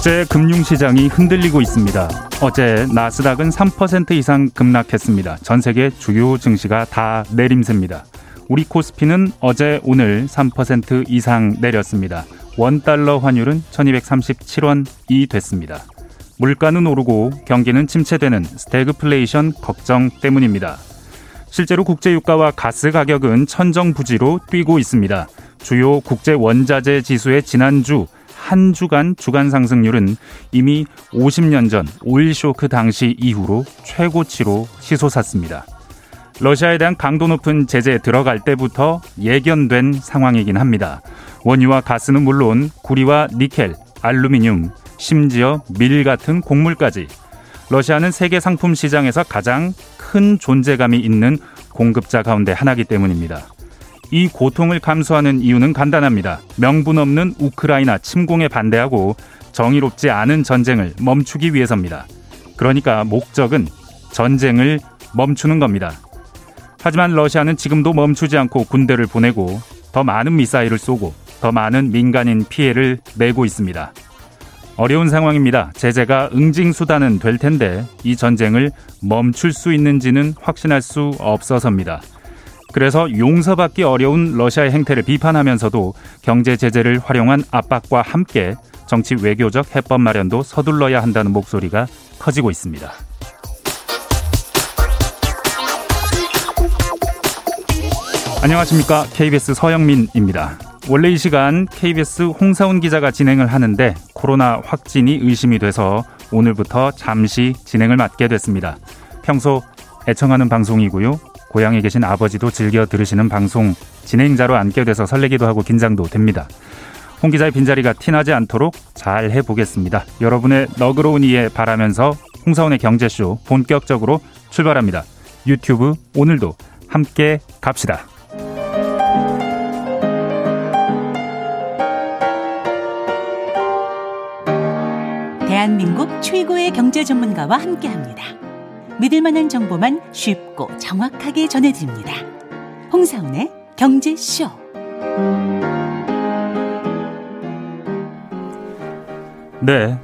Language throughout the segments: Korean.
국제 금융시장이 흔들리고 있습니다. 어제 나스닥은 3% 이상 급락했습니다. 전 세계 주요 증시가 다 내림세입니다. 우리 코스피는 어제 오늘 3% 이상 내렸습니다. 원달러 환율은 1237원이 됐습니다. 물가는 오르고 경기는 침체되는 스태그플레이션 걱정 때문입니다. 실제로 국제 유가와 가스 가격은 천정부지로 뛰고 있습니다. 주요 국제 원자재 지수의 지난주 한 주간 주간 상승률은 이미 50년 전 오일 쇼크 당시 이후로 최고치로 치솟았습니다. 러시아에 대한 강도 높은 제재에 들어갈 때부터 예견된 상황이긴 합니다. 원유와 가스는 물론 구리와 니켈, 알루미늄, 심지어 밀 같은 곡물까지 러시아는 세계 상품 시장에서 가장 큰 존재감이 있는 공급자 가운데 하나이기 때문입니다. 이 고통을 감수하는 이유는 간단합니다. 명분 없는 우크라이나 침공에 반대하고 정의롭지 않은 전쟁을 멈추기 위해서입니다. 그러니까 목적은 전쟁을 멈추는 겁니다. 하지만 러시아는 지금도 멈추지 않고 군대를 보내고 더 많은 미사일을 쏘고 더 많은 민간인 피해를 내고 있습니다. 어려운 상황입니다. 제재가 응징수단은 될 텐데 이 전쟁을 멈출 수 있는지는 확신할 수 없어서입니다. 그래서 용서받기 어려운 러시아의 행태를 비판하면서도 경제 제재를 활용한 압박과 함께 정치 외교적 해법 마련도 서둘러야 한다는 목소리가 커지고 있습니다. 안녕하십니까. KBS 서영민입니다. 원래 이 시간 KBS 홍사훈 기자가 진행을 하는데 코로나 확진이 의심이 돼서 오늘부터 잠시 진행을 맡게 됐습니다. 평소 애청하는 방송이고요. 고향에 계신 아버지도 즐겨 들으시는 방송 진행자로 앉게 돼서 설레기도 하고 긴장도 됩니다. 홍 기자의 빈자리가 티나지 않도록 잘 해보겠습니다. 여러분의 너그러운 이해 바라면서 홍사원의 경제쇼 본격적으로 출발합니다. 유튜브 오늘도 함께 갑시다. 대한민국 최고의 경제 전문가와 함께합니다. 믿을 만한 정보만 쉽고 정확하게 전해드립니다. 홍사운의 경제쇼. 네.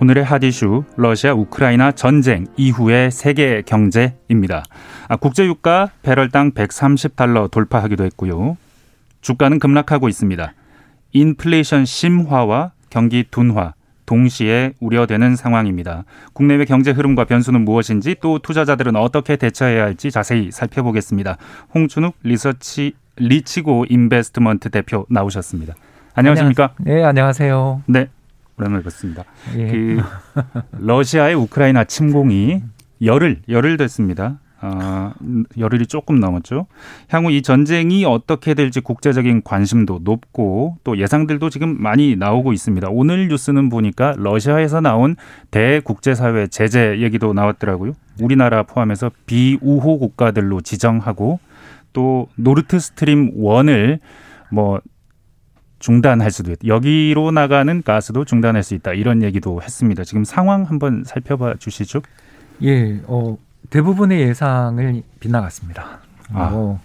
오늘의 핫이슈 러시아 우크라이나 전쟁 이후의 세계 경제입니다. 아, 국제 유가 배럴당 130달러 돌파하기도 했고요. 주가는 급락하고 있습니다. 인플레이션 심화와 경기 둔화 동시에 우려되는 상황입니다. 국내외 경제 흐름과 변수는 무엇인지 또 투자자들은 어떻게 대처해야 할지 자세히 살펴보겠습니다. 홍춘욱 리서치 리치고 인베스트먼트 대표 나오셨습니다. 안녕하십니까? 네, 안녕하세요. 네. 오랜만에 뵙습니다. 예. 그 러시아의 우크라이나 침공이 열흘 열흘 됐습니다. 어, 열흘이 조금 넘었죠. 향후 이 전쟁이 어떻게 될지 국제적인 관심도 높고 또 예상들도 지금 많이 나오고 있습니다. 오늘 뉴스는 보니까 러시아에서 나온 대국제사회 제재 얘기도 나왔더라고요. 우리나라 포함해서 비우호 국가들로 지정하고 또 노르트 스트림 one을 뭐 중단할 수도 있다. 여기로 나가는 가스도 중단할 수 있다. 이런 얘기도 했습니다. 지금 상황 한번 살펴봐 주시죠. 예, 어, 대부분의 예상을 빗나갔습니다. 아. 뭐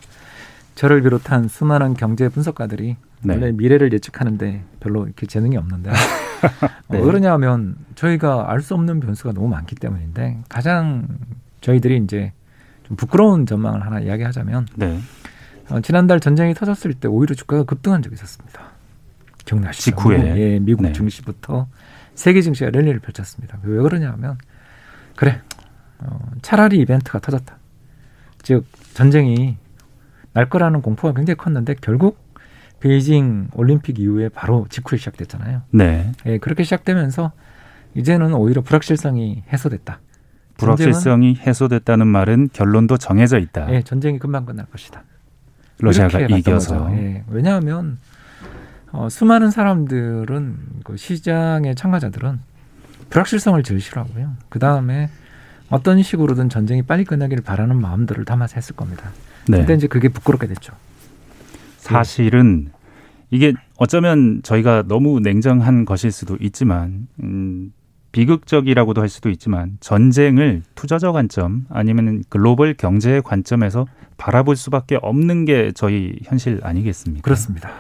저를 비롯한 수많은 경제 분석가들이 네. 원래 미래를 예측하는데 별로 이렇게 재능이 없는데 네. 어, 왜 그러냐면 저희가 알 수 없는 변수가 너무 많기 때문인데 가장 저희들이 이제 좀 부끄러운 전망을 하나 이야기하자면 네. 어, 지난달 전쟁이 터졌을 때 오히려 주가가 급등한 적이 있었습니다. 기억나시죠? 직후에 예, 미국 네. 증시부터 세계 증시가 랠리를 펼쳤습니다. 왜 그러냐면 그래 어, 차라리 이벤트가 터졌다. 즉 전쟁이 날 거라는 공포가 굉장히 컸는데 결국 베이징 올림픽 이후에 바로 직후에 시작됐잖아요. 네. 예, 그렇게 시작되면서 이제는 오히려 불확실성이 해소됐다. 불확실성이 해소됐다는 말은 결론도 정해져 있다. 예, 전쟁이 금방 끝날 것이다. 러시아가 이겨서. 예, 왜냐하면 어, 수많은 사람들은 그 시장의 참가자들은 불확실성을 제일 싫어하고요. 그 다음에 어떤 식으로든 전쟁이 빨리 끝나기를 바라는 마음들을 담아서 했을 겁니다. 네. 근데 이제 그게 부끄럽게 됐죠. 사실은 이게 어쩌면 저희가 너무 냉정한 것일 수도 있지만 음, 비극적이라고도 할 수도 있지만 전쟁을 투자적 관점 아니면 글로벌 경제의 관점에서 바라볼 수밖에 없는 게 저희 현실 아니겠습니까? 그렇습니다.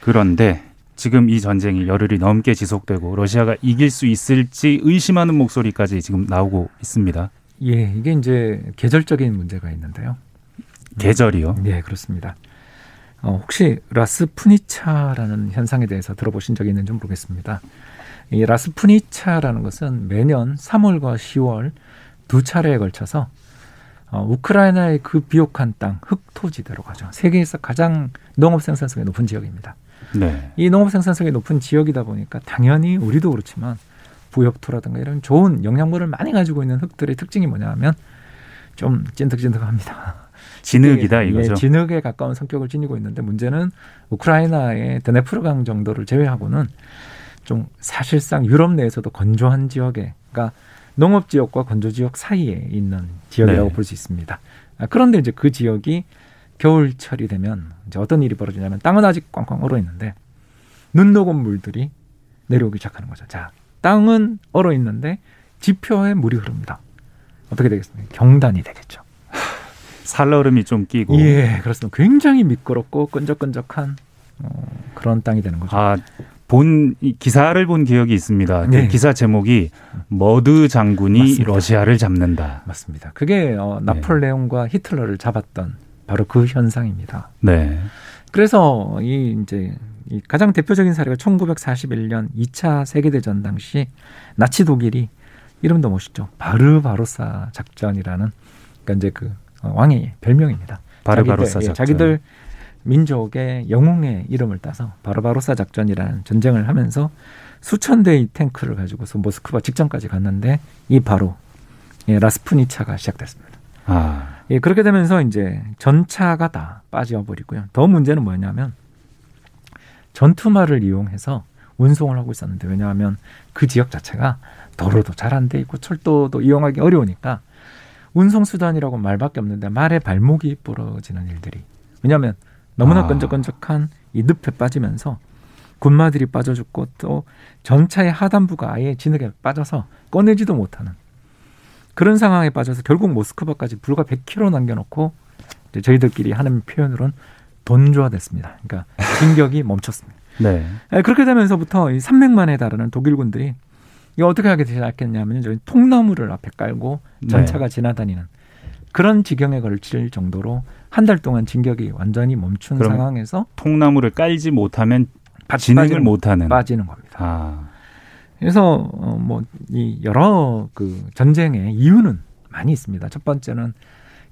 그런데 지금 이 전쟁이 열흘이 넘게 지속되고 러시아가 이길 수 있을지 의심하는 목소리까지 지금 나오고 있습니다. 예, 이게 이제 계절적인 문제가 있는데요. 계절이요? 네, 그렇습니다. 어, 혹시 라스푸니차라는 현상에 대해서 들어보신 적이 있는지 모르겠습니다. 이 라스푸니차라는 것은 매년 3월과 10월 두 차례에 걸쳐서 어, 우크라이나의 그 비옥한 땅, 흑토지대로 가죠. 세계에서 가장 농업 생산성이 높은 지역입니다. 네. 이 농업 생산성이 높은 지역이다 보니까 당연히 우리도 그렇지만 부엽토라든가 이런 좋은 영양분을 많이 가지고 있는 흙들의 특징이 뭐냐면 좀 찐득찐득합니다. 진흙이다 이거죠. 예, 진흙에 가까운 성격을 지니고 있는데 문제는 우크라이나의 드네프르강 정도를 제외하고는 좀 사실상 유럽 내에서도 건조한 지역에 그러니까 농업 지역과 건조 지역 사이에 있는 지역이라고 네. 볼수 있습니다. 아, 그런데 이제 그 지역이 겨울철이 되면 이제 어떤 일이 벌어지냐면 땅은 아직 꽝꽝 얼어 있는데 눈 녹은 물들이 내려오기 시작하는 거죠. 자, 땅은 얼어 있는데 지표에 물이 흐릅니다. 어떻게 되겠습니까? 경단이 되겠죠. 살얼음이 좀 끼고. 예, 그렇습니다. 굉장히 미끄럽고 끈적끈적한 어, 그런 땅이 되는 거죠. 아, 본 기사를 본 기억이 있습니다. 그 네. 그 기사 제목이 머드 장군이 맞습니다. 러시아를 잡는다. 맞습니다. 그게 어, 네. 나폴레옹과 네. 히틀러를 잡았던 바로 그 현상입니다. 네. 그래서 이 이제 이 가장 대표적인 사례가 1941년 2차 세계대전 당시 나치 독일이 이름도 멋있죠. 바르바로사 작전이라는 그러니까 이제 그 어, 왕의 별명입니다. 바르바로사 자기들, 예, 작전. 자기들 민족의 영웅의 이름을 따서 바르바로사 작전이라는 전쟁을 하면서 수천 대의 탱크를 가지고서 모스크바 직전까지 갔는데 이 바로 예, 라스푸니차가 시작됐습니다. 아. 예, 그렇게 되면서 이제 전차가 다 빠져버리고요. 더 문제는 뭐냐면 전투말을 이용해서 운송을 하고 있었는데 왜냐하면 그 지역 자체가 도로도 잘 안 돼 있고 철도도 이용하기 어려우니까 운송 수단이라고 말밖에 없는데 말에 발목이 부러지는 일들이 왜냐하면 너무나 아. 끈적끈적한 이 늪에 빠지면서 군마들이 빠져 죽고 또 전차의 하단부가 아예 진흙에 빠져서 꺼내지도 못하는 그런 상황에 빠져서 결국 모스크바까지 불과 100km 남겨놓고 저희들끼리 하는 표현으로는 돈조화됐습니다. 그러니까 진격이 멈췄습니다. 네. 예, 그렇게 되면서부터 이 300만에 달하는 독일군들이 이거 어떻게 하게 시작했냐면 저희 통나무를 앞에 깔고 전차가 네. 지나다니는 그런 지경에 걸칠 정도로 한 달 동안 진격이 완전히 멈춘 상황에서 통나무를 깔지 못하면 진행을 못하는 빠지는 겁니다. 아. 그래서 어, 뭐이 여러 그 전쟁의 이유는 많이 있습니다. 첫 번째는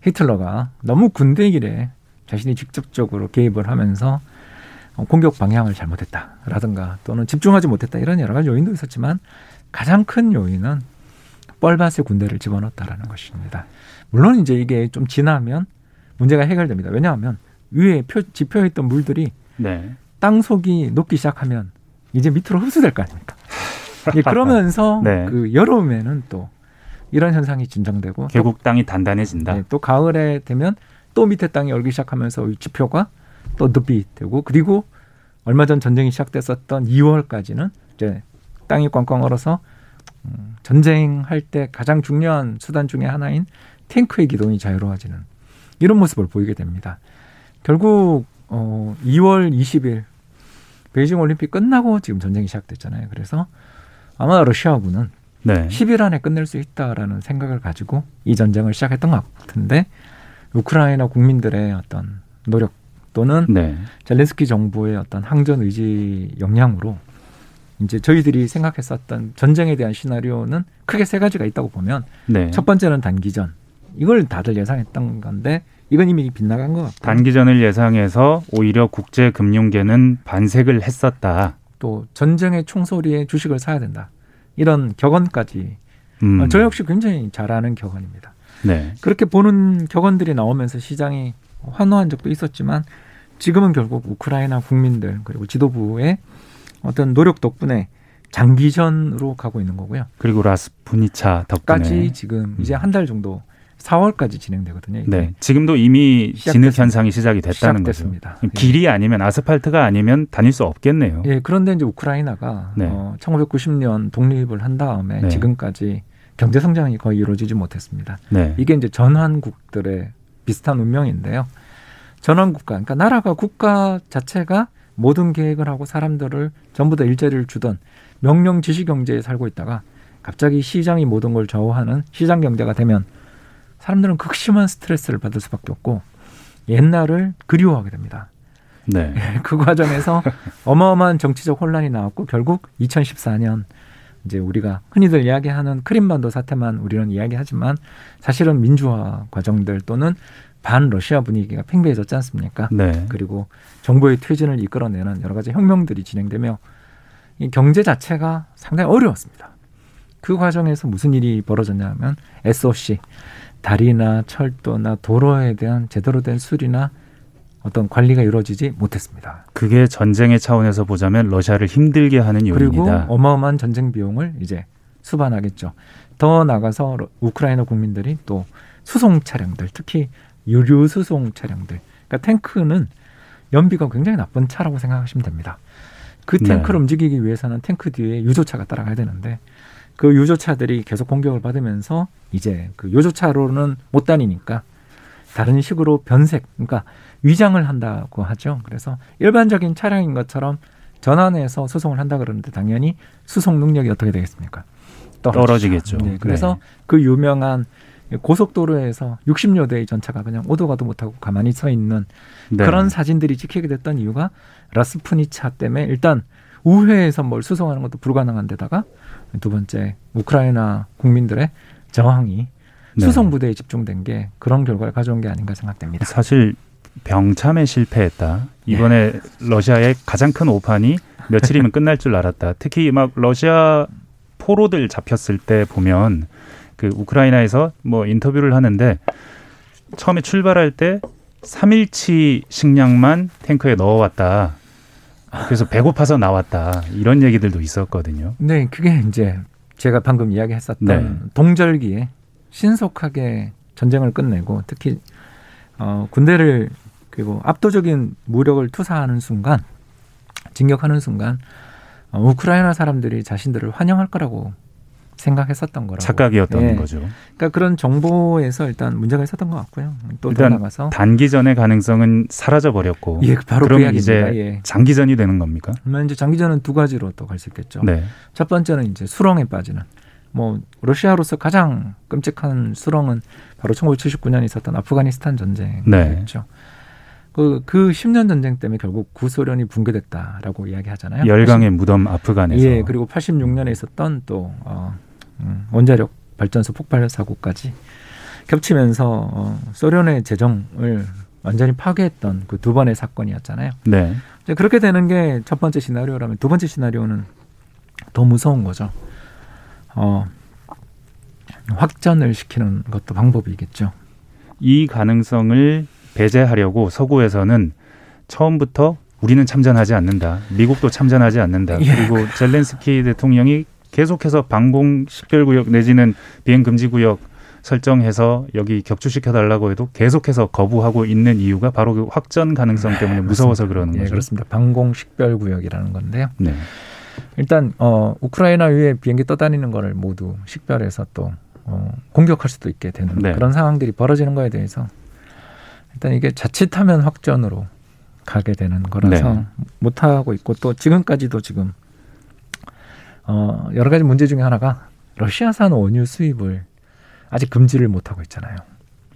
히틀러가 너무 군대 일에 자신이 직접적으로 개입을 하면서 어, 공격 방향을 잘못했다라든가 또는 집중하지 못했다 이런 여러 가지 요인도 있었지만 가장 큰 요인은 뻘밭에 군대를 집어넣었다라는 것입니다. 물론 이제 이게 좀 지나면 문제가 해결됩니다. 왜냐하면 위에 표, 지표에 있던 물들이 네. 땅 속이 녹기 시작하면 이제 밑으로 흡수될 거 아닙니까? 예, 그러면서 네. 그 여름에는 또 이런 현상이 진정되고 결국 또, 땅이 단단해진다. 네, 또 가을에 되면 또 밑에 땅이 얼기 시작하면서 지표가 또 늪이 되고 그리고 얼마 전 전쟁이 시작됐었던 2월까지는 이제 땅이 꽝꽝 얼어서 음, 전쟁할 때 가장 중요한 수단 중의 하나인 탱크의 기동이 자유로워지는 이런 모습을 보이게 됩니다. 결국 어 2월 20일 베이징 올림픽 끝나고 지금 전쟁이 시작됐잖아요. 그래서 아마 러시아군은 네. 10일 안에 끝낼 수 있다라는 생각을 가지고 이 전쟁을 시작했던 것 같은데 우크라이나 국민들의 어떤 노력 또는 네. 젤렌스키 정부의 어떤 항전 의지 역량으로 이제 저희들이 생각했었던 전쟁에 대한 시나리오는 크게 세 가지가 있다고 보면 네. 첫 번째는 단기전 이걸 다들 예상했던 건데 이건 이미 빗나간 것 같고 단기전을 예상해서 오히려 국제 금융계는 반색을 했었다. 또 전쟁의 총소리에 주식을 사야 된다. 이런 격언까지 음. 저 역시 굉장히 잘하는 격언입니다. 네. 그렇게 보는 격언들이 나오면서 시장이 환호한 적도 있었지만 지금은 결국 우크라이나 국민들 그리고 지도부의 어떤 노력 덕분에 장기전으로 가고 있는 거고요. 그리고 라스푸니차 덕분에 지금 음. 이제 한 달 정도 4월까지 진행되거든요. 네. 지금도 이미 진흙 현상이 시작이 됐다는 시작됐습니다. 거죠. 예. 길이 아니면 아스팔트가 아니면 다닐 수 없겠네요. 예. 그런데 이제 우크라이나가 네. 어, 1990년 독립을 한 다음에 네. 지금까지 경제 성장이 거의 이루어지지 못했습니다. 네. 이게 이제 전환국들의 비슷한 운명인데요. 전환국가, 그러니까 나라가 국가 자체가 모든 계획을 하고 사람들을 전부 다 일자리를 주던 명령 지시 경제에 살고 있다가 갑자기 시장이 모든 걸 좌우하는 시장 경제가 되면 사람들은 극심한 스트레스를 받을 수밖에 없고 옛날을 그리워하게 됩니다. 네. 그 과정에서 어마어마한 정치적 혼란이 나왔고 결국 2014년 이제 우리가 흔히들 이야기하는 크림반도 사태만 우리는 이야기하지만 사실은 민주화 과정들 또는 반 러시아 분위기가 팽배해졌지 않습니까? 네. 그리고 정부의 퇴진을 이끌어내는 여러 가지 혁명들이 진행되며 이 경제 자체가 상당히 어려웠습니다. 그 과정에서 무슨 일이 벌어졌냐면 SOC 다리나 철도나 도로에 대한 제대로 된 수리나 어떤 관리가 이루어지지 못했습니다. 그게 전쟁의 차원에서 보자면 러시아를 힘들게 하는 요인이다. 그리고 어마어마한 전쟁 비용을 이제 수반하겠죠. 더 나가서 우크라이나 국민들이 또 수송 차량들, 특히 유류 수송 차량들, 그러니까 탱크는 연비가 굉장히 나쁜 차라고 생각하시면 됩니다. 그 네. 탱크를 네. 움직이기 위해서는 탱크 뒤에 유조차가 따라가야 되는데 그 유조차들이 계속 공격을 받으면서 이제 그 유조차로는 못 다니니까 다른 식으로 변색, 그러니까 위장을 한다고 하죠. 그래서 일반적인 차량인 것처럼 전환해서 수송을 한다 그러는데 당연히 수송 능력이 어떻게 되겠습니까? 떨어지겠죠. 네, 그래서 네. 그 유명한 고속도로에서 60여 대의 전차가 그냥 오도 가도 못하고 가만히 서 있는 네. 그런 사진들이 찍히게 됐던 이유가 라스푸니차 때문에 일단 우회해서 뭘 수송하는 것도 불가능한 데다가 두 번째 우크라이나 국민들의 저항이 네. 수송 부대에 집중된 게 그런 결과를 가져온 게 아닌가 생각됩니다. 사실 병참에 실패했다. 이번에 네. 러시아의 가장 큰 오판이 며칠이면 끝날 줄 알았다. 특히 막 러시아 포로들 잡혔을 때 보면 그 우크라이나에서 뭐 인터뷰를 하는데 처음에 출발할 때 3일치 식량만 탱크에 넣어왔다. 그래서 배고파서 나왔다. 이런 얘기들도 있었거든요. 네, 그게 이제 제가 방금 이야기했었던 네. 동절기에 신속하게 전쟁을 끝내고 특히 어, 군대를 그리고 압도적인 무력을 투사하는 순간 진격하는 순간 어, 우크라이나 사람들이 자신들을 환영할 거라고 생각했었던 거라고. 착각이었던 예. 거죠. 그러니까 그런 정보에서 일단 문제가 있었던 것 같고요. 또 일단 나가서 단기전의 가능성은 사라져 버렸고. 예, 바로 그 이야기입니다. 이제 예. 장기전이 되는 겁니까? 그러면 이제 장기전은 두 가지로 또 갈 수 있겠죠. 네. 첫 번째는 이제 수렁에 빠지는. 뭐 러시아로서 가장 끔찍한 수렁은 바로 1979년 있었던 아프가니스탄 전쟁이었죠. 네. 그, 그 10년 전쟁 때문에 결국 구소련이 붕괴됐다라고 이야기하잖아요. 열강의 80, 무덤 아프간에서. 예, 그리고 86년에 있었던 또 어, 음, 원자력 발전소 폭발 사고까지 겹치면서 어, 소련의 재정을 완전히 파괴했던 그 두 번의 사건이었잖아요. 네. 이제 그렇게 되는 게 첫 번째 시나리오라면 두 번째 시나리오는 더 무서운 거죠. 어, 확전을 시키는 것도 방법이겠죠. 이 가능성을 배제하려고 서구에서는 처음부터 우리는 참전하지 않는다. 미국도 참전하지 않는다. 예. 그리고 젤렌스키 대통령이 계속해서 방공 식별구역 내지는 비행 금지 구역 설정해서 여기 격추시켜 달라고 해도 계속해서 거부하고 있는 이유가 바로 그 확전 가능성 때문에 네, 무서워서 그러는 예, 거죠. 네, 그렇습니다. 방공 식별 구역이라는 건데요. 네. 일단 어 우크라이나 위에 비행기 떠다니는 거를 모두 식별해서 또 어, 공격할 수도 있게 되는 네. 그런 상황들이 벌어지는 거에 대해서 일단 이게 자칫하면 확전으로 가게 되는 거라서 네. 못 하고 있고 또 지금까지도 지금 어, 여러 가지 문제 중에 하나가 러시아산 원유 수입을 아직 금지를 못 하고 있잖아요.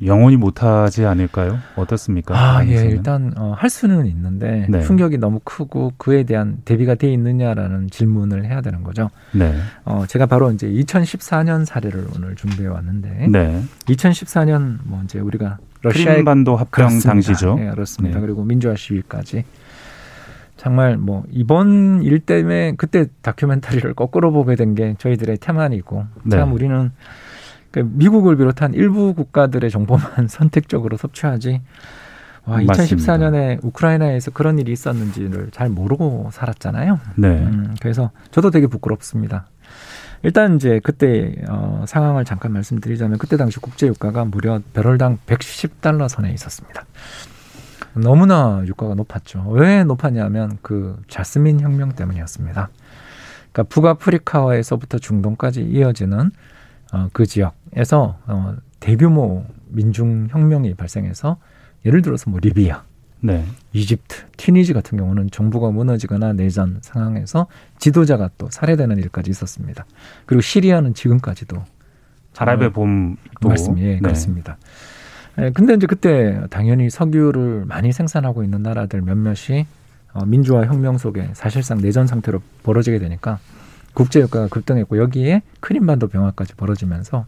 영원히 못하지 않을까요? 어떻습니까? 아, 예, 일단 어, 할 수는 있는데 네. 충격이 너무 크고 그에 대한 대비가 돼 있느냐라는 질문을 해야 되는 거죠. 네. 어, 제가 바로 이제 2014년 사례를 오늘 준비해 왔는데, 네. 2014년 뭐 이제 우리가 러시아 반도 합병. 당시죠. 네, 그렇습니다. 네. 그리고 민주화 시위까지 정말 뭐 이번 일 때문에 그때 다큐멘터리를 거꾸로 보게 된 게 저희들의 태만이고 네. 참 우리는 그 미국을 비롯한 일부 국가들의 정보만 선택적으로 섭취하지 와, 2014년에 우크라이나에서 그런 일이 있었는지를 잘 모르고 살았잖아요. 네. 음, 그래서 저도 되게 부끄럽습니다. 일단 이제 그때 어, 상황을 잠깐 말씀드리자면 그때 당시 국제 유가가 무려 배럴당 110달러 선에 있었습니다. 너무나 유가가 높았죠. 왜 높았냐면 그 자스민 혁명 때문이었습니다. 그러니까 북아프리카에서부터 중동까지 이어지는 어, 그 지역에서 어, 대규모 민중 혁명이 발생해서 예를 들어서 뭐 리비아, 네. 이집트, 튀니지 같은 경우는 정부가 무너지거나 내전 상황에서 지도자가 또 살해되는 일까지 있었습니다. 그리고 시리아는 지금까지도 아랍의 봄도 말씀 예, 네. 그렇습니다. 예, 근데 이제 그때 당연히 석유를 많이 생산하고 있는 나라들 몇몇이 어, 민주화 혁명 속에 사실상 내전 상태로 벌어지게 되니까 국제 유가가 급등했고 여기에 크림반도 병화까지 벌어지면서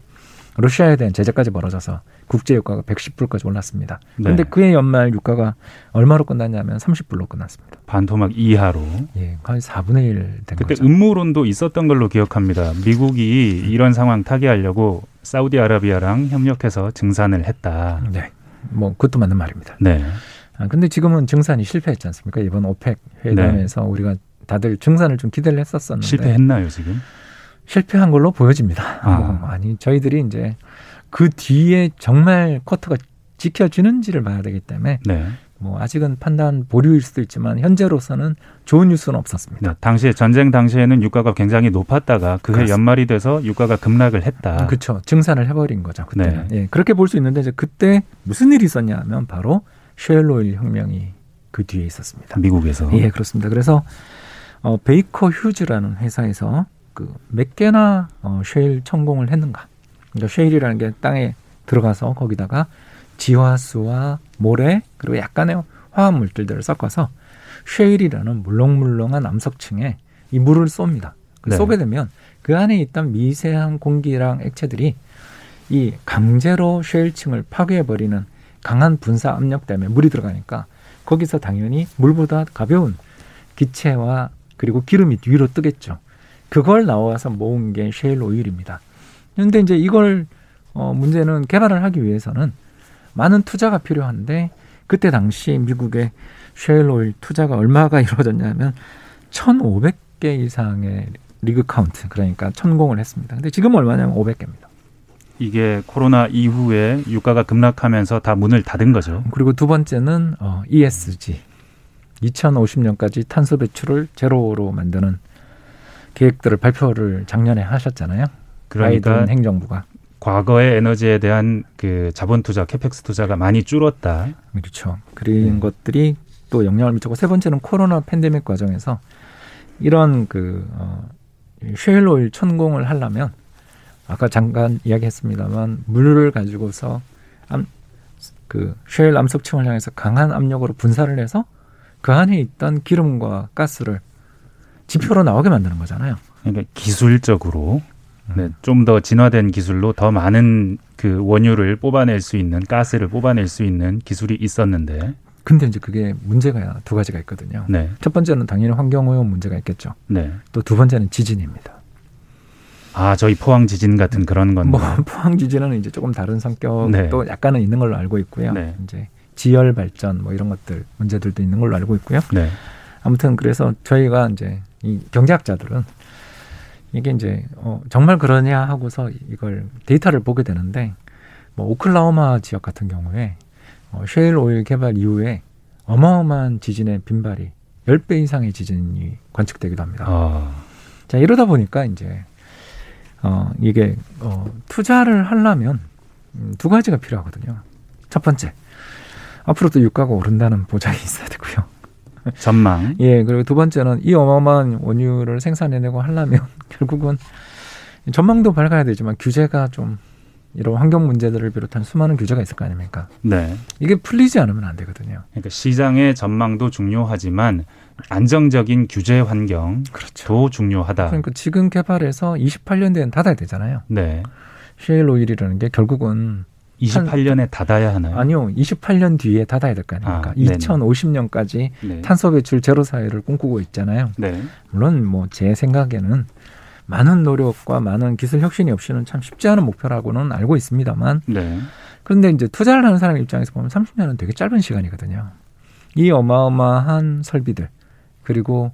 러시아에 대한 제재까지 벌어져서 국제 유가가 110불까지 올랐습니다. 그런데 네. 그해 연말 유가가 얼마로 끝났냐면 30불로 끝났습니다. 반토막 이하로. 예, 거의 4분의 1 된 그때 거죠. 음모론도 있었던 걸로 기억합니다. 미국이 이런 상황 타개하려고 사우디아라비아랑 협력해서 증산을 했다. 네. 뭐 그것도 맞는 말입니다. 네. 아, 근데 지금은 증산이 실패했지 않습니까? 이번 오펙 회담에서 네. 우리가 다들 증산을 좀 기대를 했었었는데 실패했나요, 지금? 실패한 걸로 보여집니다. 아. 뭐, 아니 저희들이 이제 그 뒤에 정말 쿼터가 지켜지는지를 봐야 되기 때문에 네. 뭐 아직은 판단 보류일 수도 있지만 현재로서는 좋은 뉴스는 없었습니다. 네, 당시에 전쟁 당시에는 유가가 굉장히 높았다가 그해 연말이 돼서 유가가 급락을 했다. 그렇죠. 증산을 해버린 거죠. 그때. 네. 예, 그렇게 볼 수 있는데 이제 그때 무슨 일이 있었냐면 바로 셰일 오일 혁명이 그 뒤에 있었습니다. 미국에서. 예, 그렇습니다. 그래서 어, 베이커 휴즈라는 회사에서 그 몇 개나 어, 쉐일 천공을 했는가. 그러니까 쉐일이라는 게 땅에 들어가서 거기다가 지하수와 모래 그리고 약간의 화학 물질들을 섞어서 쉐일이라는 물렁물렁한 암석층에 이 물을 쏩니다. 그 네. 쏘게 되면 그 안에 있던 미세한 공기랑 액체들이 이 강제로 쉐일층을 파괴해버리는 강한 분사 압력 때문에 물이 들어가니까 거기서 당연히 물보다 가벼운 기체와 그리고 기름이 위로 뜨겠죠. 그걸 나와서 모은 게 셰일 오일입니다. 그런데 이제 이걸 어 문제는 개발을 하기 위해서는 많은 투자가 필요한데 그때 당시 미국의 셰일 오일 투자가 얼마가 이루어졌냐면 1,500개 이상의 rig count 그러니까 천공을 했습니다. 근데 지금 얼마냐면 500개입니다. 이게 코로나 이후에 유가가 급락하면서 다 문을 닫은 거죠. 그리고 두 번째는 어, ESG 2050년까지 탄소 배출을 제로로 만드는 계획들을 발표를 작년에 하셨잖아요. 그러니까 행정부가 과거의 에너지에 대한 그 자본 투자, CAPEX 투자가 많이 줄었다. 그렇죠. 그런 네. 것들이 또 영향을 미쳤고 세 번째는 코로나 팬데믹 과정에서 이런 그 어, 쉐일 오일 천공을 하려면 아까 잠깐 이야기했습니다만 물을 가지고서 암, 그 쉐일 암석층을 향해서 강한 압력으로 분사를 해서 그 안에 있던 기름과 가스를 지표로 나오게 만드는 거잖아요. 그러니까 기술적으로 네, 음. 좀더 진화된 기술로 더 많은 그 원유를 뽑아낼 수 있는 가스를 뽑아낼 수 있는 기술이 있었는데 근데 이제 그게 문제가 두 가지가 있거든요. 네. 첫 번째는 당연히 환경오염 문제가 있겠죠. 네. 또 두 번째는 지진입니다. 아, 저희 포항 지진 같은 그런 건뭐 포항 지진은 이제 조금 다른 성격도 네. 약간은 있는 걸로 알고 있고요. 네. 이제 지열 발전 뭐 이런 것들 문제들도 있는 걸로 알고 있고요. 네. 아무튼 그래서 저희가 이제 이 경제학자들은 이게 이제 어 정말 그러냐 하고서 이걸 데이터를 보게 되는데 뭐 오클라호마 지역 같은 경우에 어 셰일 오일 개발 이후에 어마어마한 지진의 빈발이 10배 이상의 지진이 관측되기도 합니다. 아. 자, 이러다 보니까 이제 어 이게 어 투자를 하려면 음, 두 가지가 필요하거든요. 첫 번째, 앞으로도 유가가 오른다는 보장이 있어야 되고요. 전망. 예, 그리고 두 번째는 이 어마어마한 원유를 생산해내고 하려면 결국은 전망도 밝아야 되지만 규제가 좀 이런 환경 문제들을 비롯한 수많은 규제가 있을 거 아닙니까? 네. 이게 풀리지 않으면 안 되거든요. 그러니까 시장의 전망도 중요하지만 안정적인 규제 환경도 그렇죠. 중요하다. 그러니까 지금 개발해서 28년 되면 닫아야 되잖아요. 네. 셰일 오일이라는 게 결국은 28년에 닫아야 하나요? 아니요. 28년 뒤에 닫아야 될 거 아닙니까? 아, 2050년까지 네. 탄소 배출 제로 사회를 꿈꾸고 있잖아요. 네. 물론 뭐 제 생각에는 많은 노력과 많은 기술 혁신이 없이는 참 쉽지 않은 목표라고는 알고 있습니다만 네. 그런데 이제 투자를 하는 사람 입장에서 보면 30년은 되게 짧은 시간이거든요. 이 어마어마한 설비들 그리고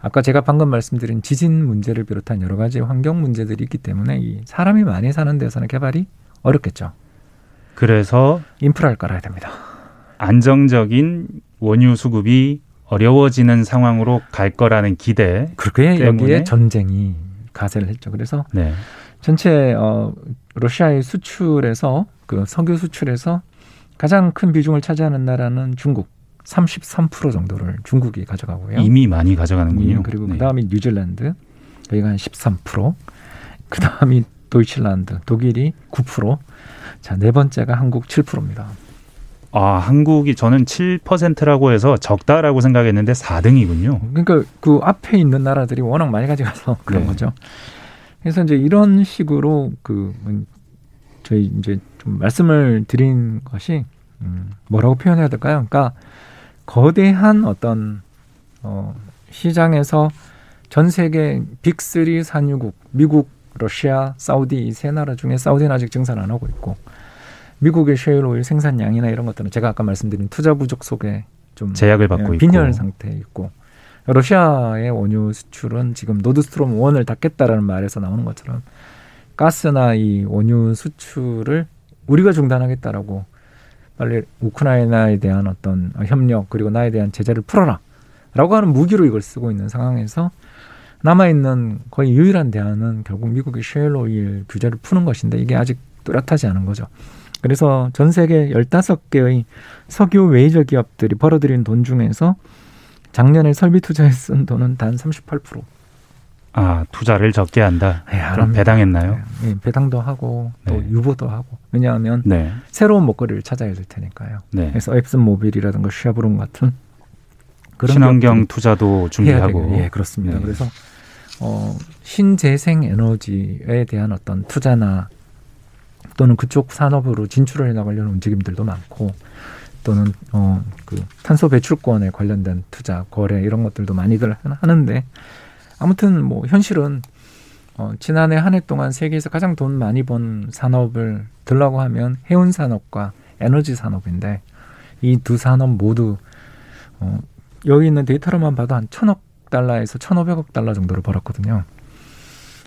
아까 제가 방금 말씀드린 지진 문제를 비롯한 여러 가지 환경 문제들이 있기 때문에 이 사람이 많이 사는 데서는 개발이 어렵겠죠. 그래서 인프라를 깔아야 됩니다. 안정적인 원유 수급이 어려워지는 상황으로 갈 거라는 기대. 그렇게 여기에 전쟁이 가세를 했죠. 그래서 네. 전체 어 러시아의 수출에서 그 석유 수출에서 가장 큰 비중을 차지하는 나라는 중국. 33% 정도를 중국이 가져가고요. 이미 많이 가져가는군요. 예, 그리고 네. 그다음이 뉴질랜드 여기가 한 13%, 그다음이 도이칠란드 독일이 9%, 자 네 번째가 한국 7%입니다. 아, 한국이 저는 7%라고 해서 적다라고 생각했는데 4등이군요. 그러니까 그 앞에 있는 나라들이 워낙 많이 가져가서 그런 네. 거죠. 그래서 이제 이런 식으로 그 저희 이제 좀 말씀을 드린 것이 음, 뭐라고 표현해야 될까요? 그러니까 거대한 어떤 어 시장에서 전 세계 빅3 산유국 미국, 러시아, 사우디 이 세 나라 중에 사우디는 아직 증산 안 하고 있고 미국의 셰일 오일 생산량이나 이런 것들은 제가 아까 말씀드린 투자 부족 속에 좀 제약을 받고 예, 빈혈 있고. 상태에 있고 러시아의 원유 수출은 지금 노드스트림 one을 닫겠다라는 말에서 나오는 것처럼 가스나 이 원유 수출을 우리가 중단하겠다라고 빨리 우크라이나에 대한 어떤 협력 그리고 나에 대한 제재를 풀어라 라고 하는 무기로 이걸 쓰고 있는 상황에서 남아 있는 거의 유일한 대안은 결국 미국의 셰일 오일 규제를 푸는 것인데 이게 아직 뚜렷하지 않은 거죠. 그래서 전 세계 열다섯 개의 석유 메이저 기업들이 벌어들인 돈 중에서 작년에 설비 투자에 쓴 돈은 단 38%. 아 투자를 적게 한다. 네, 그럼 배당했나요? 네, 네, 배당도 하고 또 네. 유보도 하고 왜냐하면 네. 새로운 먹거리를 찾아야 될 테니까요. 네. 그래서 앱슨 모빌이라든가 쉐브론 같은 그런 친환경 투자도 준비하고 예 그렇습니다. 네. 그래서 어, 신재생 에너지에 대한 어떤 투자나 또는 그쪽 산업으로 진출을 해나가려는 움직임들도 많고 또는 어, 그 탄소 배출권에 관련된 투자 거래 이런 것들도 많이들 하는데 아무튼 뭐 현실은 어, 지난해 한 해 동안 세계에서 가장 돈 많이 번 산업을 들라고 하면 해운 산업과 에너지 산업인데 이 두 산업 모두 어, 여기 있는 데이터로만 봐도 한 천억 달러에서 천오백억 달러 정도를 벌었거든요.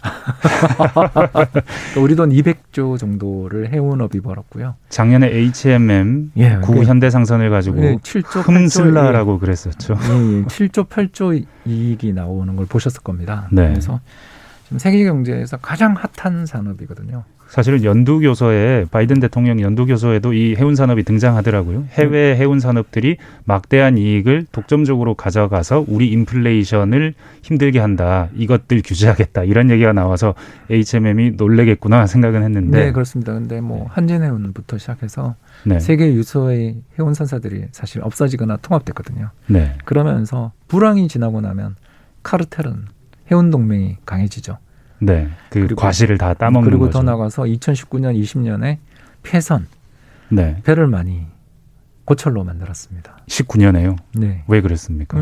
우리 돈 200조 정도를 해운업이 벌었고요. 작년에 H&M 예, 구 그, 현대상선을 가지고 예, 7조 흠슬라라고 예, 그랬었죠. 예, 7조 예, 8조 이익이 나오는 걸 보셨을 겁니다. 네. 그래서 지금 세계 경제에서 가장 핫한 산업이거든요. 사실은 연두 교서에 바이든 대통령 연두 교서에도 이 해운 산업이 등장하더라고요. 해외 음. 해운 산업들이 막대한 이익을 독점적으로 가져가서 우리 인플레이션을 힘들게 한다. 이것들 규제하겠다. 이런 얘기가 나와서 HMM이 놀래겠구나 생각은 했는데. 네, 그렇습니다. 근데 뭐 한진해운부터 시작해서 네. 세계 유서의 해운 산사들이 사실 없어지거나 통합됐거든요. 네. 그러면서 불황이 지나고 나면 카르텔은 해운 동맹이 강해지죠. 네. 그 그리고, 과실을 다 따먹는 그리고 거죠. 더 나가서 2019년 20년에 폐선 네. 배를 많이 고철로 만들었습니다. 19년에요? 네. 왜 그랬습니까?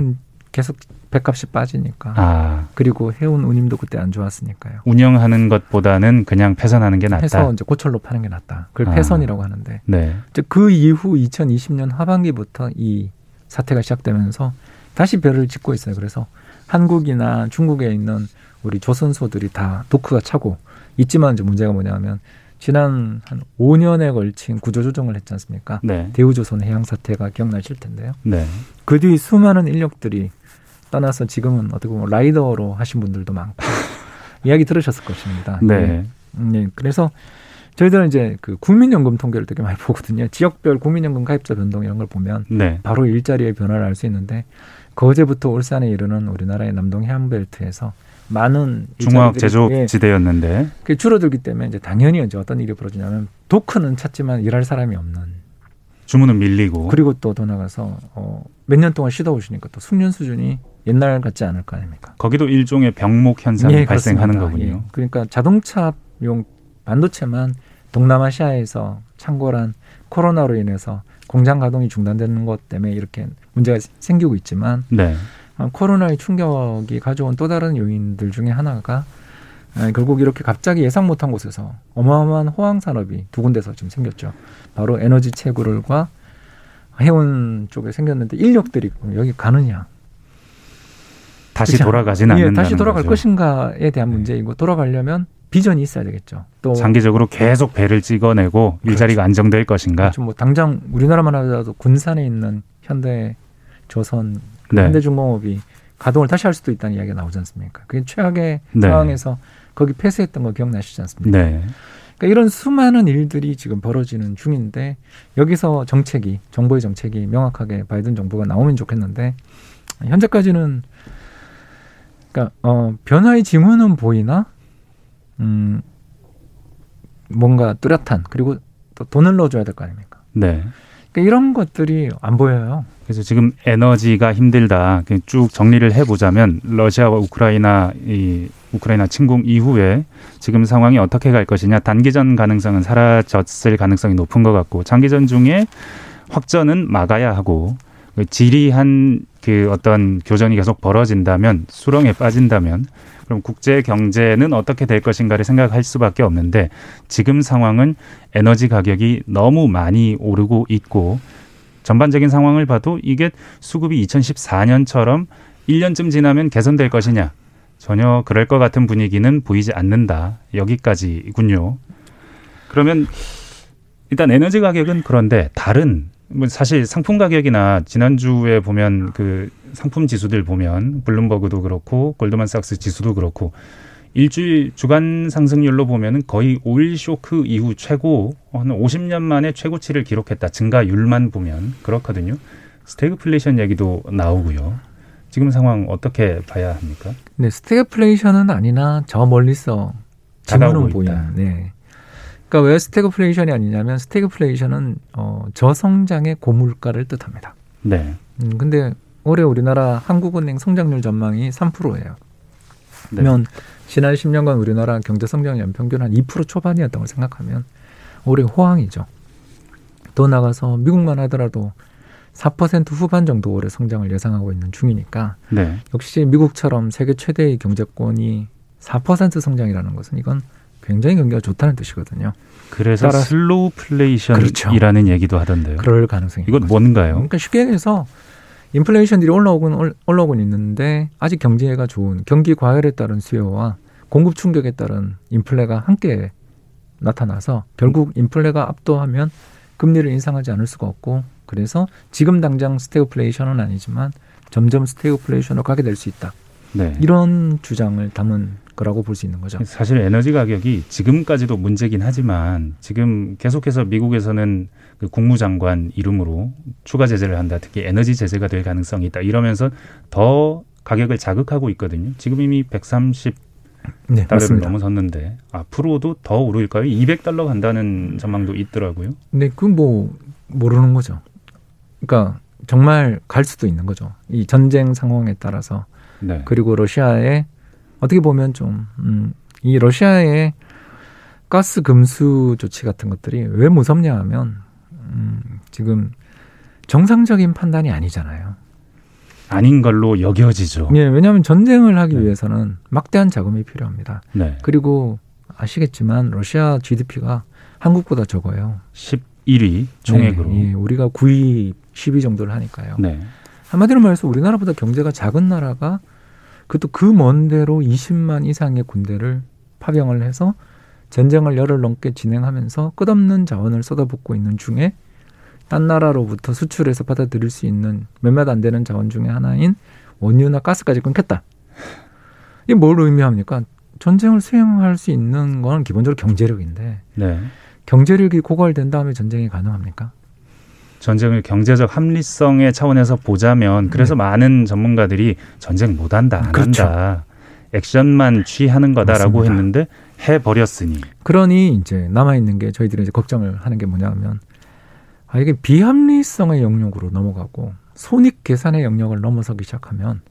계속 배값이 빠지니까. 아. 그리고 해운 운임도 그때 안 좋았으니까요. 운영하는 것보다는 그냥 폐선하는 게 낫다. 해서 이제 고철로 파는 게 낫다. 그걸 아. 폐선이라고 하는데. 네. 그 이후 2020년 하반기부터 이 사태가 시작되면서 다시 배를 짓고 있어요. 그래서 한국이나 중국에 있는 우리 조선소들이 다 도크가 차고 있지만 이제 문제가 뭐냐면 지난 한 5년에 걸친 구조조정을 했지 않습니까? 네. 대우조선 해양 사태가 기억나실 텐데요. 네. 그 뒤 수많은 인력들이 떠나서 지금은 어떻게 보면 라이더로 하신 분들도 많고 이야기 들으셨을 것입니다. 네. 네. 네. 그래서 저희들은 이제 그 국민연금 통계를 되게 많이 보거든요. 지역별 국민연금 가입자 변동 이런 걸 보면 네. 바로 일자리의 변화를 알 수 있는데 거제부터 울산에 이르는 우리나라의 남동 해안벨트에서 많은 중화학 제조 예, 지대였는데 그 줄어들기 때문에 이제 당연히 이제 어떤 일이 벌어지냐면 도크는 찾지만 일할 사람이 없는 주문은 밀리고 그리고 또 더 나가서 어, 몇 년 동안 쉬다 오시니까 또 숙련 수준이 옛날 같지 않을 거 아닙니까? 거기도 일종의 병목 현상이 예, 발생하는 거군요. 예. 그러니까 자동차용 반도체만 동남아시아에서 창궐한 코로나로 인해서 공장 가동이 중단되는 것 때문에 이렇게 문제가 생기고 있지만 네. 아, 코로나의 충격이 가져온 또 다른 요인들 중에 하나가 아, 결국 이렇게 갑자기 예상 못한 곳에서 어마어마한 호황 산업이 두 군데서 좀 생겼죠. 바로 에너지 채굴과 해운 쪽에 생겼는데 인력들이 여기 가느냐. 다시 돌아가진 않는다. 예, 다시 돌아갈 거죠. 것인가에 대한 네. 문제이고 돌아가려면 비전이 있어야 되겠죠. 또 장기적으로 계속 배를 찍어내고 그렇죠. 일자리가 안정될 것인가. 그렇죠. 뭐 당장 우리나라만 하더라도 군산에 있는 현대 조선 네. 현대중공업이 가동을 다시 할 수도 있다는 이야기가 나오지 않습니까? 그게 최악의 네. 상황에서 거기 폐쇄했던 거 기억나시지 않습니까? 네. 그러니까 이런 수많은 일들이 지금 벌어지는 중인데 여기서 정책이 정부의 정책이 명확하게 바이든 정부가 나오면 좋겠는데 현재까지는 그러니까 어 변화의 징후는 보이나 음 뭔가 뚜렷한 그리고 또 돈을 넣어줘야 될 거 아닙니까? 네. 그러니까 이런 것들이 안 보여요. 그래서 지금 에너지가 힘들다. 쭉 정리를 해보자면 러시아와 우크라이나 이 우크라이나 침공 이후에 지금 상황이 어떻게 갈 것이냐 단기전 가능성은 사라졌을 가능성이 높은 것 같고 장기전 중에 확전은 막아야 하고 그 지리한 그 어떤 교전이 계속 벌어진다면 수렁에 빠진다면 그럼 국제 경제는 어떻게 될 것인가를 생각할 수밖에 없는데 지금 상황은 에너지 가격이 너무 많이 오르고 있고 전반적인 상황을 봐도 이게 수급이 2014년처럼 1년쯤 지나면 개선될 것이냐 전혀 그럴 것 같은 분위기는 보이지 않는다. 여기까지군요. 그러면 일단 에너지 가격은 그런데 다른 뭐 사실 상품 가격이나 지난주에 보면 그 상품 지수들 보면 블룸버그도 그렇고 골드만삭스 지수도 그렇고 일주일 주간 상승률로 보면은 거의 오일 쇼크 이후 최고 한 50년 만에 최고치를 기록했다. 증가율만 보면 그렇거든요. 스태그플레이션 얘기도 나오고요. 지금 상황 어떻게 봐야 합니까? 네, 스태그플레이션은 아니나 저 멀리서 지붕은 보이는. 네. 그러니까 왜 스태그플레이션이 아니냐면 스태그플레이션은 어, 저성장의 고물가를 뜻합니다. 네. 음, 근데 올해 우리나라 한국은행 성장률 전망이 3%예요. 네. 그러면 지난 10년간 우리나라 경제 성장 연평균 한 2% 초반이었던 걸 생각하면 올해 호황이죠. 더 나가서 미국만 하더라도 4% 후반 정도 올해 성장을 예상하고 있는 중이니까 네. 역시 미국처럼 세계 최대의 경제권이 4% 성장이라는 것은 이건 굉장히 경기가 좋다는 뜻이거든요. 그래서 따라 slowflation이라는 그렇죠. 얘기도 하던데요. 그럴 가능성이. 이건 뭔가요? 그러니까 쉽게 얘기해서 인플레이션들이 올라오곤 올라오곤 있는데 아직 경제가 좋은 경기 과열에 따른 수요와 공급 충격에 따른 인플레가 함께 나타나서 결국 인플레가 압도하면 금리를 인상하지 않을 수가 없고 그래서 지금 당장 스태그플레이션은 아니지만 점점 스태그플레이션으로 가게 될 수 있다. 네. 이런 주장을 담은 거라고 볼 수 있는 거죠. 사실 에너지 가격이 지금까지도 문제긴 하지만 지금 계속해서 미국에서는 그 국무장관 이름으로 추가 제재를 한다. 특히 에너지 제재가 될 가능성이 있다. 이러면서 더 가격을 자극하고 있거든요. 지금 이미 130 네, 달러를 넘어섰는데 앞으로도 더 오를까요? 200달러 간다는 전망도 있더라고요. 네, 그뭐 모르는 거죠. 그러니까 정말 갈 수도 있는 거죠. 이 전쟁 상황에 따라서 네. 그리고 러시아의 어떻게 보면 좀, 음, 이 러시아의 가스 금수 조치 같은 것들이 왜 무섭냐 하면, 음, 지금 정상적인 판단이 아니잖아요. 아닌 걸로 여겨지죠. 예, 왜냐하면 전쟁을 하기 네. 위해서는 막대한 자금이 필요합니다. 네. 그리고 아시겠지만 러시아 GDP가 한국보다 적어요. 11위 총액으로. 네, 예, 우리가 9위, 10위 정도를 하니까요. 네. 한마디로 말해서 우리나라보다 경제가 작은 나라가 그것도 그 먼 데로 20만 이상의 군대를 파병을 해서 전쟁을 열흘 넘게 진행하면서 끝없는 자원을 쏟아붓고 있는 중에 딴 나라로부터 수출해서 받아들일 수 있는 몇몇 안 되는 자원 중에 하나인 원유나 가스까지 끊겼다. 이게 뭘 의미합니까? 전쟁을 수행할 수 있는 건 기본적으로 경제력인데 네. 경제력이 고갈된 다음에 전쟁이 가능합니까? 전쟁을 경제적 합리성의 차원에서 보자면 그래서 네. 많은 전문가들이 전쟁 못 한다 안 그렇죠. 한다 액션만 취하는 거다라고 맞습니다. 했는데 해 버렸으니 그러니 이제 남아 있는 게 저희들이 이제 걱정을 하는 게 뭐냐면 아 이게 비합리성의 영역으로 넘어가고 손익 계산의 영역을 넘어서기 시작하면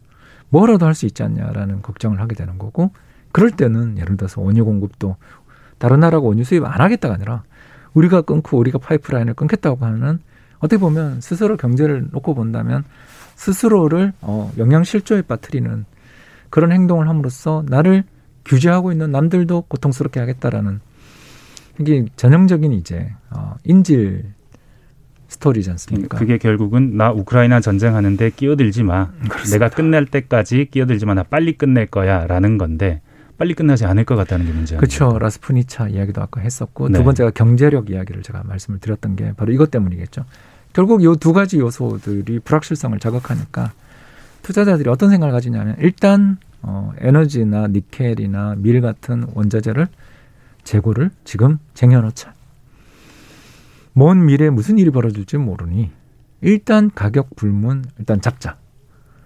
뭐라도 할 수 있지 않냐라는 걱정을 하게 되는 거고 그럴 때는 예를 들어서 원유 공급도 다른 나라가 원유 수입 안 하겠다가 아니라 우리가 끊고 우리가 파이프라인을 끊겠다고 하는 어떻게 보면 스스로 경제를 놓고 본다면 스스로를 어, 영양 실조에 빠뜨리는 그런 행동을 함으로써 나를 규제하고 있는 남들도 고통스럽게 하겠다라는 이게 전형적인 이제 어, 인질 스토리지 않습니까? 그게 결국은 나 우크라이나 전쟁하는데 끼어들지 마. 그렇습니다. 내가 끝낼 때까지 끼어들지 마. 나 빨리 끝낼 거야라는 건데 빨리 끝나지 않을 것 같다는 게 문제예요. 그렇죠. 라스푸티차 이야기도 아까 했었고 네. 두 번째가 경제력 이야기를 제가 말씀을 드렸던 게 바로 이것 때문이겠죠. 결국 이 두 가지 요소들이 불확실성을 자극하니까 투자자들이 어떤 생각을 가지냐면 일단 어, 에너지나 니켈이나 밀 같은 원자재를 재고를 지금 쟁여놓자. 먼 미래에 무슨 일이 벌어질지 모르니 일단 가격 불문 일단 잡자.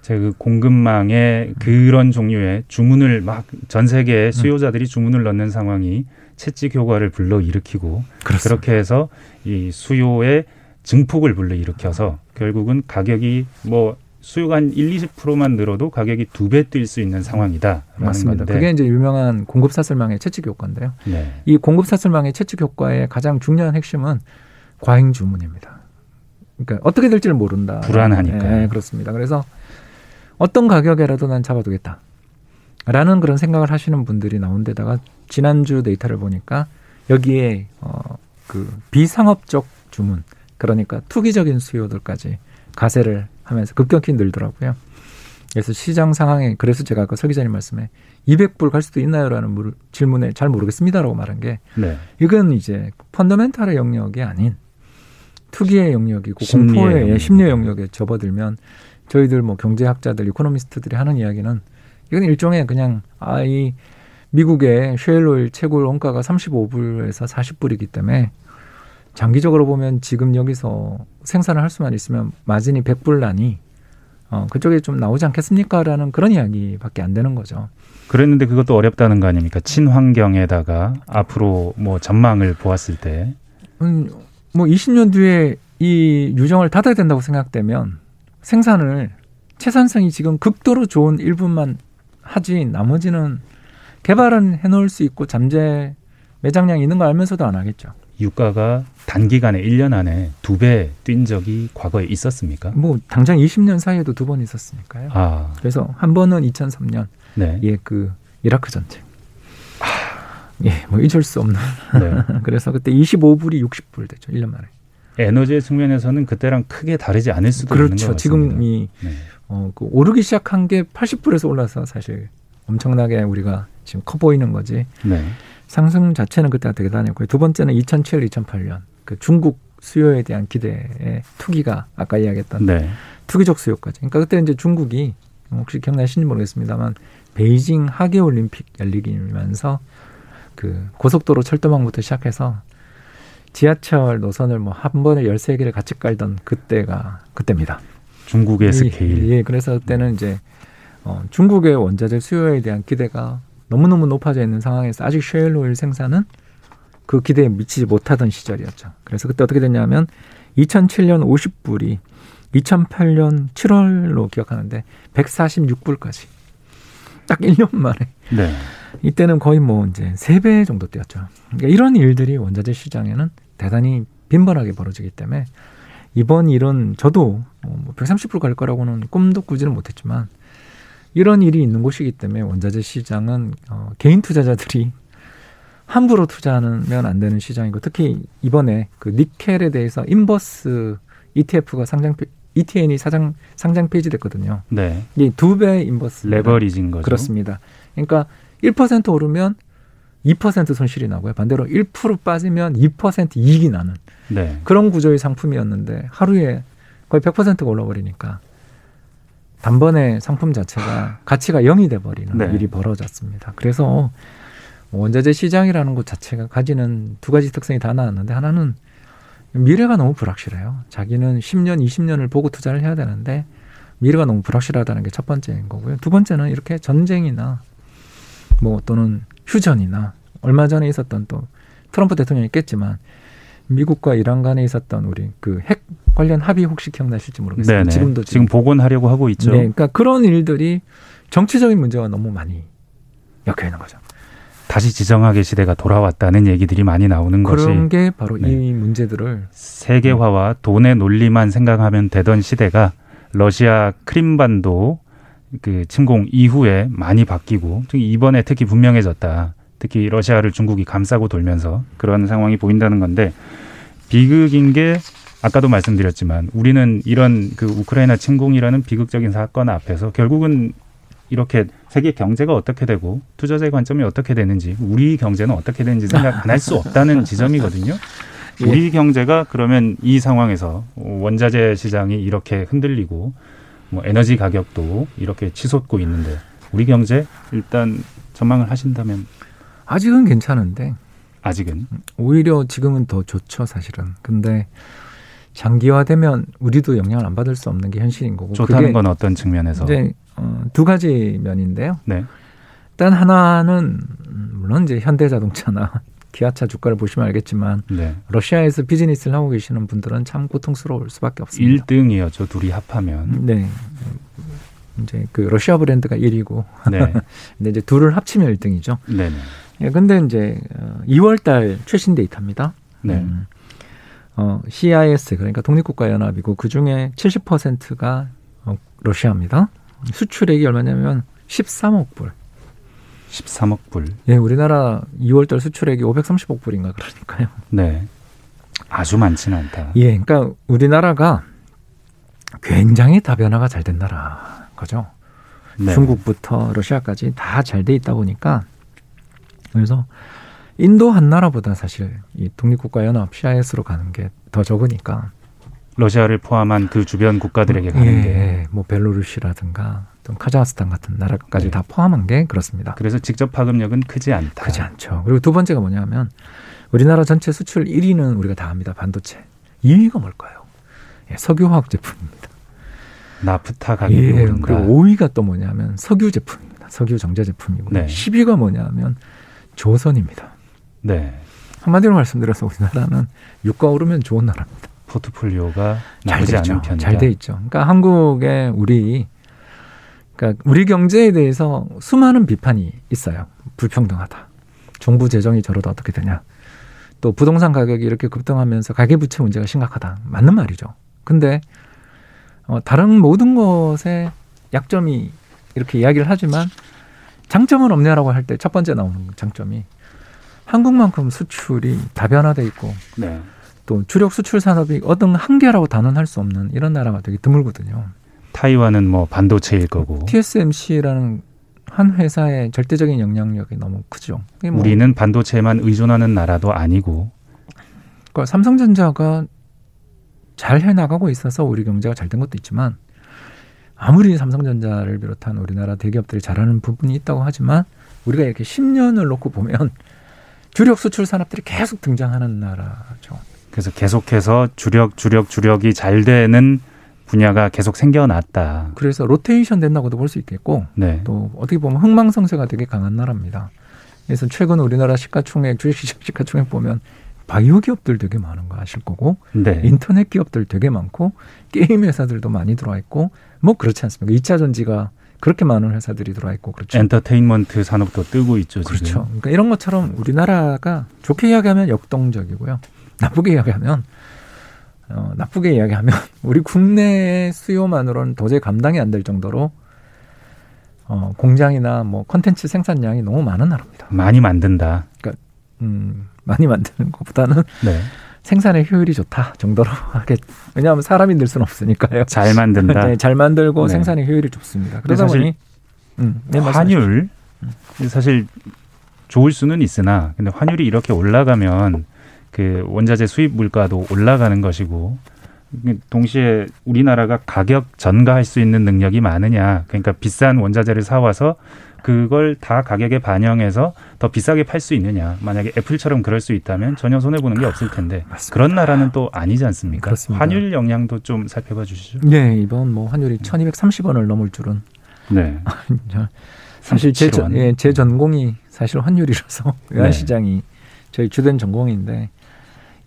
제그 공급망에 그런 종류의 주문을 막 전 세계 음. 수요자들이 주문을 넣는 상황이 채찍 효과를 불러 일으키고. 그렇게 해서 이 수요의 증폭을 불러 일으켜서 결국은 가격이 뭐 수요가 한 1, 20%만 늘어도 가격이 두 배 뛸 수 있는 상황이다. 맞습니다. 건데. 그게 이제 유명한 공급 사슬망의 채찍 효과인데요. 네. 이 공급 사슬망의 채찍 효과의 가장 중요한 핵심은 과잉 주문입니다. 그러니까 어떻게 될지를 모른다. 불안하니까. 네, 그렇습니다. 그래서 어떤 가격에라도 난 잡아두겠다. 라는 그런 생각을 하시는 분들이 나온 데다가 지난주 데이터를 보니까 여기에 어, 그 비상업적 주문 그러니까 투기적인 수요들까지 가세를 하면서 급격히 늘더라고요. 그래서 시장 상황에 그래서 제가 아까 서 기자님 말씀에 200불 갈 수도 있나요라는 질문에 잘 모르겠습니다라고 말한 게 네. 이건 이제 펀더멘탈의 영역이 아닌 투기의 영역이고 공포의 영역. 심리의 영역에 접어들면 저희들 뭐 경제학자들, 이코노미스트들이 하는 이야기는 이건 일종의 그냥 아이 미국의 쉐일오일 최고 원가가 35불에서 40불이기 때문에 장기적으로 보면 지금 여기서 생산을 할 수만 있으면 마진이 100불 나니 어, 그쪽에 좀 나오지 않겠습니까? 라는 그런 이야기밖에 안 되는 거죠. 그랬는데 그것도 어렵다는 거 아닙니까? 친환경에다가 앞으로 뭐 전망을 보았을 때. 음, 뭐 20년 뒤에 이 유정을 닫아야 된다고 생각되면 생산을 채산성이 지금 극도로 좋은 일부만 하지 나머지는 개발은 해놓을 수 있고 잠재 매장량이 있는 거 알면서도 안 하겠죠. 유가가 단기간에 1년 안에 두 배 뛴 적이 과거에 있었습니까? 뭐 당장 20년 사이에도 두 번 있었으니까요. 아. 그래서 한 번은 2003년 네. 예, 그 이라크 전쟁. 아. 예, 뭐 잊을 수 없는. 네. 그래서 그때 25불이 60불 되죠. 1년 만에. 에너지의 측면에서는 그때랑 크게 다르지 않을 수도 그렇죠. 있는 것 같습니다. 지금이 네. 어, 그 오르기 시작한 게 80불에서 올라서 사실 엄청나게 우리가 지금 커 보이는 거지. 네. 상승 자체는 그때가 되게 다녔고요. 두 번째는 2007, 2008년 그 중국 수요에 대한 기대의 투기가 아까 이야기했던 네. 투기적 수요까지. 그러니까 그때 이제 중국이 혹시 기억나시는지 모르겠습니다만 베이징 하계 올림픽 열리기면서 그 고속도로 철도망부터 시작해서 지하철 노선을 뭐 한 번에 열세 개를 같이 깔던 그때가 그때입니다. 중국의 스케일. 예, 그래서 그때는 이제 어, 중국의 원자재 수요에 대한 기대가 너무너무 높아져 있는 상황에서 아직 셰일 오일 생산은 그 기대에 미치지 못하던 시절이었죠. 그래서 그때 어떻게 됐냐면 2007년 50불이 2008년 7월로 기억하는데 146불까지 딱 1년 만에. 네. 이때는 거의 뭐 이제 3배 정도 뛰었죠. 그러니까 이런 일들이 원자재 시장에는 대단히 빈번하게 벌어지기 때문에 이번 일은 저도 뭐 130%갈 거라고는 꿈도 꾸지는 못했지만 이런 일이 있는 곳이기 때문에 원자재 시장은 어, 개인 투자자들이 함부로 투자하면 안 되는 시장이고 특히 이번에 그 니켈에 대해서 인버스 ETF가 상장 ETN이 사장 상장 폐지됐거든요. 네. 이게 두 배 인버스 레버리진 거죠. 그렇습니다. 그러니까 1% 오르면 2% 손실이 나고요. 반대로 1% 빠지면 2% 이익이 나는 네. 그런 구조의 상품이었는데 하루에 거의 100%가 올라버리니까 단번에 상품 자체가 가치가 0이 돼 버리는 네. 일이 벌어졌습니다. 그래서 원자재 시장이라는 것 자체가 가지는 두 가지 특성이 다 나왔는데 하나는 미래가 너무 불확실해요. 자기는 10년, 20년을 보고 투자를 해야 되는데 미래가 너무 불확실하다는 게 첫 번째인 거고요. 두 번째는 이렇게 전쟁이나 뭐 또는 휴전이나 얼마 전에 있었던 또 트럼프 대통령이 깼지만 미국과 이란 간에 있었던 우리 그 핵 관련 합의 혹시 기억나실지 모르겠어요. 네네. 지금도 지금, 지금 복원하려고 하고 있죠. 네, 그러니까 그런 일들이 정치적인 문제가 너무 많이 엮여 있는 거죠. 다시 지정학의 시대가 돌아왔다는 얘기들이 많이 나오는 그런 것이 그런 게 바로 네. 이 문제들을 세계화와 돈의 논리만 생각하면 되던 시대가 러시아 크림반도 그 침공 이후에 많이 바뀌고 이번에 특히 분명해졌다. 특히 러시아를 중국이 감싸고 돌면서 그런 상황이 보인다는 건데 비극인 게 아까도 말씀드렸지만 우리는 이런 그 우크라이나 침공이라는 비극적인 사건 앞에서 결국은 이렇게 세계 경제가 어떻게 되고 투자자의 관점이 어떻게 되는지 우리 경제는 어떻게 되는지 생각 안 할 수 없다는 지점이거든요. 예. 우리 경제가 그러면 이 상황에서 원자재 시장이 이렇게 흔들리고 뭐 에너지 가격도 이렇게 치솟고 있는데 우리 경제 일단 전망을 하신다면 아직은 괜찮은데 아직은 오히려 지금은 더 좋죠 사실은. 근데 장기화되면 우리도 영향을 안 받을 수 없는 게 현실인 거고. 좋다는 건 어떤 측면에서? 이제 어, 두 가지 면인데요. 네. 일단 하나는 물론 이제 현대자동차나 기아차 주가를 보시면 알겠지만 네. 러시아에서 비즈니스를 하고 계시는 분들은 참 고통스러울 수밖에 없습니다. 1등이었죠. 둘이 합하면. 네. 이제 그 러시아 브랜드가 1위고. 네. 근데 이제 둘을 합치면 1등이죠. 네. 예, 근데 이제 2월 어, 달 최신 데이터입니다. 네. 음, 어, CIS 그러니까 독립국가 연합이고 그 중에 70%가 어, 러시아입니다. 수출액이 얼마냐면 13억 불. 13억 불. 예, 우리나라 2월 달 수출액이 530억 불인가 그러니까요. 네. 아주 많지는 않다. 예, 그러니까 우리나라가 굉장히 다변화가 잘 된 나라 거죠. 네. 중국부터 러시아까지 다 잘 돼 있다 보니까 그래서 인도 한 나라보다 사실 이 독립국가연합 CIS로 가는 게 더 적으니까 러시아를 포함한 그 주변 국가들에게 가는 예, 게. 뭐 벨로루시라든가 또 카자흐스탄 같은 나라까지 네. 다 포함한 게 그렇습니다. 그래서 직접 파급력은 크지 않다. 크지 않죠. 그리고 두 번째가 뭐냐면 우리나라 전체 수출 1위는 우리가 다 압니다. 반도체. 2위가 뭘까요? 예, 석유화학 제품입니다. 나프타 가격이 예, 오른다. 그리고 5위가 또 뭐냐면 석유 제품입니다. 석유 정제 제품이고 네. 10위가 뭐냐면 조선입니다. 네. 한마디로 말씀드려서 우리나라는 유가 오르면 좋은 나라입니다. 포트폴리오가 나쁘지 않은 편이다. 잘돼 있죠. 그러니까 한국에 우리 그러니까 우리 경제에 대해서 수많은 비판이 있어요. 불평등하다. 정부 재정이 저러다 어떻게 되냐. 또 부동산 가격이 이렇게 급등하면서 가계부채 문제가 심각하다. 맞는 말이죠. 근데 어, 다른 모든 것에 약점이 이렇게 이야기를 하지만 장점은 없냐라고 할 때 첫 번째 나오는 장점이 한국만큼 수출이 다변화돼 있고 네. 또 주력 수출 산업이 어떤 한계라고 단언할 수 없는 이런 나라가 되게 드물거든요. 타이완은 뭐 반도체일 거고. TSMC라는 한 회사의 절대적인 영향력이 너무 크죠. 뭐 우리는 반도체만 의존하는 나라도 아니고. 그러니까 삼성전자가 잘 해나가고 있어서 우리 경제가 잘 된 것도 있지만 아무리 삼성전자를 비롯한 우리나라 대기업들이 잘하는 부분이 있다고 하지만 우리가 이렇게 10년을 놓고 보면 주력 수출 산업들이 계속 등장하는 나라죠. 그래서 계속해서 주력 주력 주력이 잘 되는 분야가 계속 생겨났다. 그래서 로테이션 된다고도 볼 수 있겠고 네. 또 어떻게 보면 흥망성쇠가 되게 강한 나라입니다. 그래서 최근 우리나라 시가총액 주식시장 시가총액 보면 바이오 기업들 되게 많은 거 아실 거고 네. 인터넷 기업들 되게 많고 게임 회사들도 많이 들어와 있고 뭐 그렇지 않습니까? 이차 전지가 그렇게 많은 회사들이 들어와 있고 그렇죠. 엔터테인먼트 산업도 뜨고 있죠. 지금. 그렇죠. 그러니까 이런 것처럼 우리나라가 좋게 이야기하면 역동적이고요. 나쁘게 이야기하면 어, 나쁘게 이야기하면 우리 국내 수요만으로는 도저히 감당이 안 될 정도로 어, 공장이나 뭐 컨텐츠 생산량이 너무 많은 나라입니다. 많이 만든다. 그러니까 음, 많이 만드는 것보다는 네. 생산의 효율이 좋다 정도로 하게 왜냐하면 사람이 늘 수는 없으니까요. 잘 만든다. 네, 잘 만들고 네. 생산의 효율이 좋습니다. 그러다 보니 음, 네, 환율 사실 좋을 수는 있으나 근데 환율이 이렇게 올라가면 그 원자재 수입 물가도 올라가는 것이고 동시에 우리나라가 가격 전가할 수 있는 능력이 많으냐 그러니까 비싼 원자재를 사와서 그걸 다 가격에 반영해서 더 비싸게 팔 수 있느냐 만약에 애플처럼 그럴 수 있다면 전혀 손해 보는 게 없을 텐데 맞습니다. 그런 나라는 또 아니지 않습니까? 그렇습니다. 환율 영향도 좀 살펴봐 주시죠. 네 이번 뭐 환율이 1,230원을 넘을 줄은 네 사실 제, 예, 제 전공이 사실 환율이라서 외환시장이 네. 저희 주된 전공인데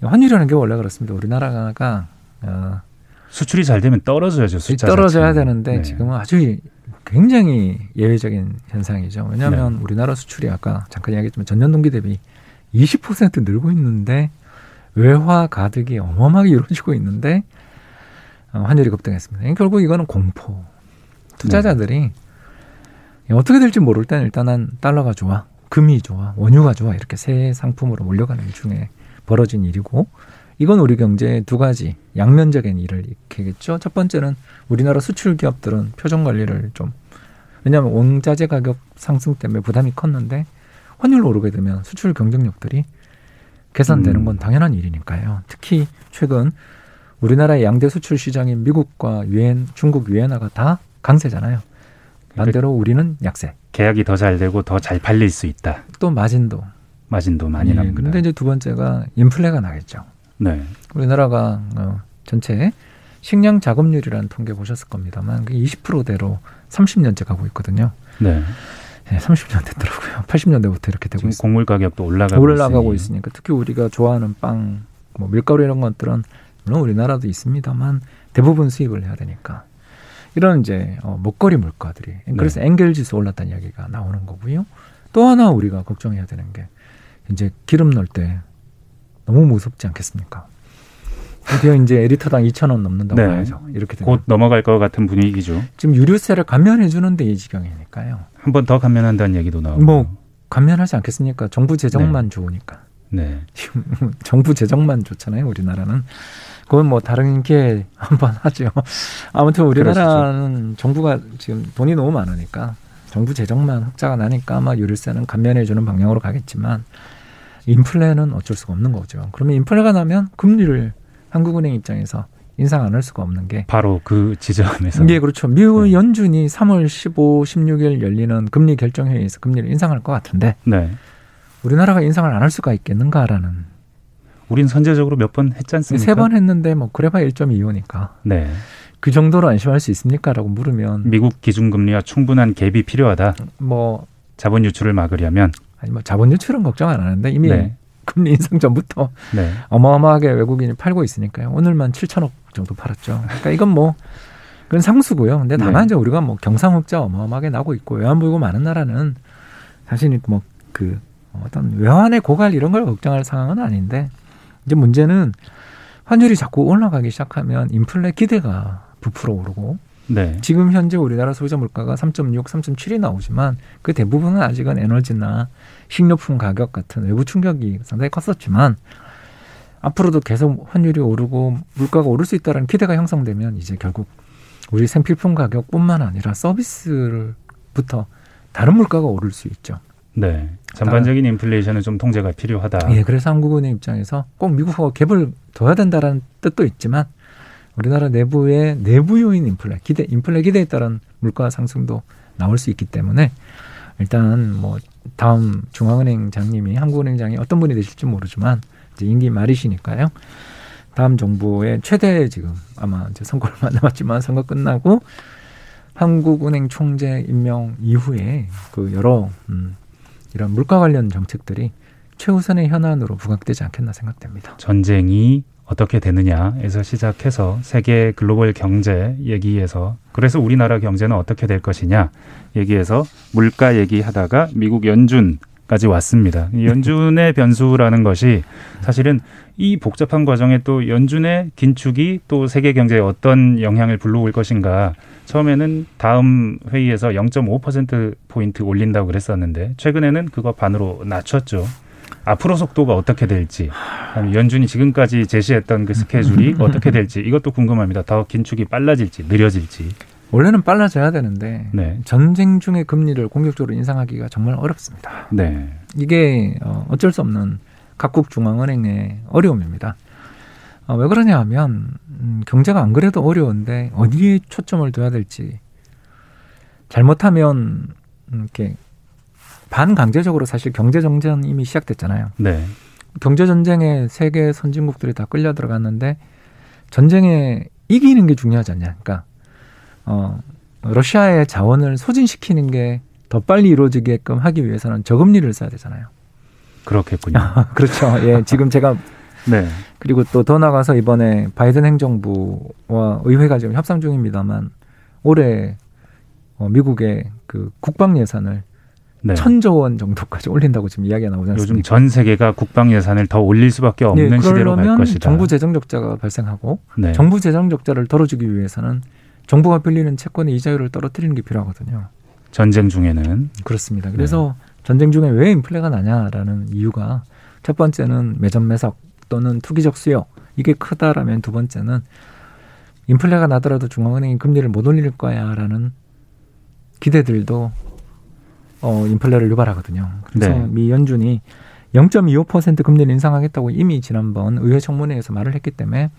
환율이라는 게 원래 그렇습니다. 우리나라가 어, 수출이 잘 되면 떨어져야죠. 숫자 떨어져야 자체는. 되는데 네. 지금은 아주 굉장히 예외적인 현상이죠. 왜냐하면 네. 우리나라 수출이 아까 잠깐 이야기했지만 전년 동기 대비 20% 늘고 있는데 외화 가득이 어마어마하게 이루어지고 있는데 어, 환율이 급등했습니다. 결국 이거는 공포. 투자자들이 네. 어떻게 될지 모를 때는 일단은 달러가 좋아, 금이 좋아, 원유가 좋아 이렇게 새 상품으로 몰려가는 중에 벌어진 일이고 이건 우리 경제의 두 가지 양면적인 일을 일으키겠죠. 첫 번째는 우리나라 수출 기업들은 표정 관리를 좀 왜냐하면 원자재 가격 상승 때문에 부담이 컸는데 환율 오르게 되면 수출 경쟁력들이 개선되는 음. 건 당연한 일이니까요. 특히 최근 우리나라의 양대 수출 시장인 미국과 유엔, 중국, 유엔화가 다 강세잖아요. 반대로 우리는 약세. 계약이 더 잘 되고 더 잘 팔릴 수 있다. 또 마진도 마진도 많이 네, 납니다. 그런데 이제 두 번째가 인플레가 나겠죠. 네. 우리나라가 어, 전체 식량 자금률이라는 통계 보셨을 겁니다만 그게 20%대로 30년째 가고 있거든요. 네. 네, 30년 됐더라고요. 80년대부터 이렇게 되고 있습니다. 곡물 가격도 올라가고, 올라가고 있으니. 있으니까 특히 우리가 좋아하는 빵, 뭐 밀가루 이런 것들은 물론 우리나라도 있습니다만 대부분 수입을 해야 되니까 이런 이제 어, 먹거리 물가들이 그래서 네. 엔겔 지수 올랐다는 이야기가 나오는 거고요. 또 하나 우리가 걱정해야 되는 게 이제 기름 넣을 때 너무 무섭지 않겠습니까? 드디어 이제 에리터당 2천 원 넘는다고 네. 봐야죠. 이렇게 되면. 곧 넘어갈 것 같은 분위기죠. 지금 유류세를 감면해 주는 데 이 지경이니까요. 한 번 더 감면한다는 얘기도 나오고. 뭐 감면하지 않겠습니까? 정부 재정만 네. 좋으니까. 네. 정부 재정만 좋잖아요. 우리나라는. 그건 뭐 다른 게 한번 하죠. 아무튼 우리나라는 그러시죠. 정부가 지금 돈이 너무 많으니까 정부 재정만 흑자가 나니까 아마 유류세는 감면해 주는 방향으로 가겠지만 인플레는 어쩔 수가 없는 거죠. 그러면 인플레가 나면 금리를 한국은행 입장에서 인상 안 할 수가 없는 게 바로 그 지점에서 예, 그렇죠. 미국 네. 연준이 3월 15, 16일 열리는 금리 결정 회의에서 금리를 인상할 것 같은데 네. 우리나라가 인상을 안 할 수가 있겠는가라는 우린 선제적으로 몇 번 했지 않습니까? 세 번 했는데 뭐 그래봐야 1.25니까. 네. 그 정도로 안심할 수 있습니까라고 물으면 미국 기준금리와 충분한 갭이 필요하다. 뭐 자본 유출을 막으려면 아니 뭐 자본 유출은 걱정 안 하는데 이미 네. 금리 인상 전부터 네. 어마어마하게 외국인이 팔고 있으니까요. 오늘만 7천억 정도 팔았죠. 그러니까 이건 뭐 그건 상수고요. 근데 다만 네. 이제 우리가 뭐 경상흑자 어마어마하게 나고 있고 외환보유고 많은 나라는 사실 뭐그 어떤 외환의 고갈 이런 걸 걱정할 상황은 아닌데 이제 문제는 환율이 자꾸 올라가기 시작하면 인플레 기대가 부풀어 오르고 네. 지금 현재 우리나라 소비자 물가가 3.6, 3.7이 나오지만 그 대부분은 아직은 에너지나 식료품 가격 같은 외부 충격이 상당히 컸었지만 앞으로도 계속 환율이 오르고 물가가 오를 수 있다는 기대가 형성되면 이제 결국 우리 생필품 가격뿐만 아니라 서비스부터 다른 물가가 오를 수 있죠. 네. 전반적인 인플레이션은 좀 통제가 필요하다. 예, 그래서 한국은행 입장에서 꼭 미국하고 갭을 둬야 된다는 뜻도 있지만 우리나라 내부의 내부 요인 인플레, 기대 인플레 기대에 따른 물가 상승도 나올 수 있기 때문에 일단 뭐 다음 중앙은행장님이 한국은행장이 어떤 분이 되실지 모르지만 이제 임기 말이시니까요. 다음 정부의 최대 지금 아마 이제 선거를 만나봤지만 선거 끝나고 한국은행 총재 임명 이후에 그 여러 음, 이런 물가 관련 정책들이 최우선의 현안으로 부각되지 않겠나 생각됩니다. 전쟁이 어떻게 되느냐에서 시작해서 세계 글로벌 경제 얘기에서 그래서 우리나라 경제는 어떻게 될 것이냐 얘기해서 물가 얘기하다가 미국 연준 까지 왔습니다. 연준의 변수라는 것이 사실은 이 복잡한 과정에 또 연준의 긴축이 또 세계 경제에 어떤 영향을 불러올 것인가 처음에는 다음 회의에서 0.5% 포인트 올린다고 그랬었는데 최근에는 그거 반으로 낮췄죠. 앞으로 속도가 어떻게 될지 연준이 지금까지 제시했던 그 스케줄이 어떻게 될지 이것도 궁금합니다. 더 긴축이 빨라질지 느려질지. 원래는 빨라져야 되는데 네. 전쟁 중에 금리를 공격적으로 인상하기가 정말 어렵습니다. 네. 이게 어, 어쩔 수 없는 각국 중앙은행의 어려움입니다. 어, 왜 그러냐 하면 음, 경제가 안 그래도 어려운데 어디에 초점을 둬야 될지 잘못하면 음, 이렇게 반강제적으로 사실 경제 정전 이미 시작됐잖아요. 네. 경제 전쟁에 세계 선진국들이 다 끌려 들어갔는데 전쟁에 이기는 게 중요하지 않냐. 그러니까 어 러시아의 자원을 소진시키는 게 더 빨리 이루어지게끔 하기 위해서는 저금리를 써야 되잖아요. 그렇겠군요. 그렇죠. 예, 지금 제가 네. 그리고 또 더 나가서 이번에 바이든 행정부와 의회가 지금 협상 중입니다만 올해 어, 미국의 그 국방 예산을 네. 천조 원 정도까지 올린다고 지금 이야기가 나오지 않습니까? 요즘 전 세계가 국방 예산을 더 올릴 수밖에 없는 네, 시대로 갈 것이다. 정부 재정 적자가 발생하고 네. 정부 재정 적자를 덜어주기 위해서는 정부가 빌리는 채권의 이자율을 떨어뜨리는 게 필요하거든요. 전쟁 중에는 그렇습니다. 그래서 네. 전쟁 중에 왜 인플레가 나냐라는 이유가 첫 번째는 매점 매석 또는 투기적 수요 이게 크다라면 두 번째는 인플레가 나더라도 중앙은행이 금리를 못 올릴 거야라는 기대들도 어, 인플레를 유발하거든요. 그래서 네. 미 연준이 0.25% 금리를 인상하겠다고 이미 지난번 의회 청문회에서 말을 했기 때문에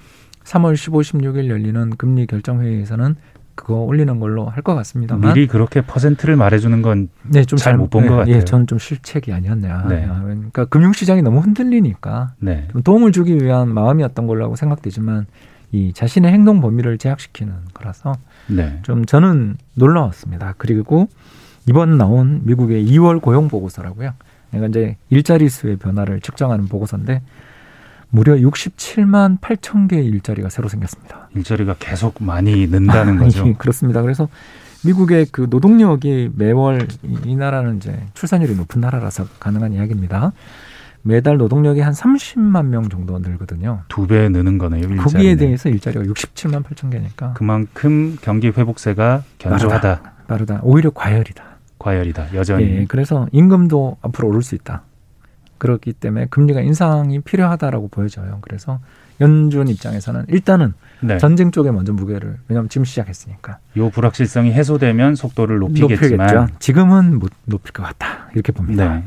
3월 15, 16일 열리는 금리 결정 회의에서는 그거 올리는 걸로 할 것 같습니다. 미리 그렇게 퍼센트를 말해주는 건 네, 좀잘 못 본것 네, 같아요. 예, 저는 좀 실책이 아니었냐. 네. 그러니까 금융시장이 너무 흔들리니까 네. 좀 도움을 주기 위한 마음이었던 걸로 생각되지만 이 자신의 행동 범위를 제약시키는 거라서 네. 좀 저는 놀라웠습니다. 그리고 이번 나온 미국의 2월 고용 보고서라고요. 그러니까 이제 일자리 수의 변화를 측정하는 보고서인데 무려 67만 8천 개의 일자리가 새로 생겼습니다. 일자리가 계속 많이 는다는 거죠. 그렇습니다. 그래서 미국의 그 노동력이 매월 이 나라는 이제 출산율이 높은 나라라서 가능한 이야기입니다. 매달 노동력이 한 30만 명 정도 늘거든요. 두 배 느는 거네요. 일자리는. 거기에 대해서 일자리가 67만 8천 개니까. 그만큼 경기 회복세가 견조하다. 빠르다. 오히려 과열이다. 과열이다. 여전히. 예, 그래서 임금도 앞으로 오를 수 있다. 그렇기 때문에 금리가 인상이 필요하다라고 보여져요. 그래서 연준 입장에서는 일단은 네. 전쟁 쪽에 먼저 무게를 왜냐하면 지금 시작했으니까. 요 불확실성이 해소되면 속도를 높이겠지만 높이겠죠. 지금은 못 높일 것 같다 이렇게 봅니다. 네.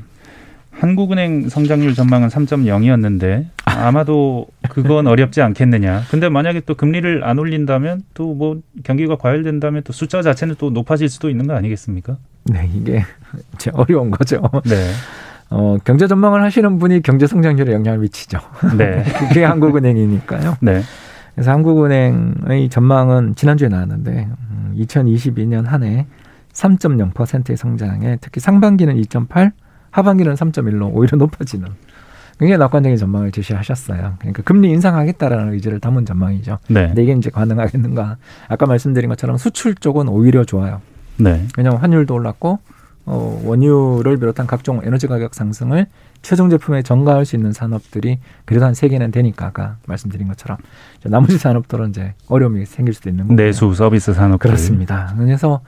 한국은행 성장률 전망은 3.0이었는데 아마도 그건 어렵지 않겠느냐. 근데 만약에 또 금리를 안 올린다면 또 뭐 경기가 과열된다면 또 숫자 자체는 또 높아질 수도 있는 거 아니겠습니까? 네, 이게 제 어려운 거죠. 네. 어, 경제 전망을 하시는 분이 경제 성장률에 영향을 미치죠. 네. 그게 한국은행이니까요. 네. 그래서 한국은행의 전망은 지난주에 나왔는데 2022년 음, 한해 3.0%의 성장에 특히 상반기는 2.8, 하반기는 3.1로 오히려 높아지는 굉장히 낙관적인 전망을 제시하셨어요. 그러니까 금리 인상하겠다라는 의지를 담은 전망이죠. 네. 근데 이게 이제 가능하겠는가? 아까 말씀드린 것처럼 수출 쪽은 오히려 좋아요. 네. 왜냐하면 환율도 올랐고 어, 원유를 비롯한 각종 에너지 가격 상승을 최종 제품에 전가할 수 있는 산업들이 그래도 한 세 개는 되니까 아까 말씀드린 것처럼 나머지 산업들은 이제 어려움이 생길 수도 있는 거고 내수 서비스 산업 그렇습니다. 그래서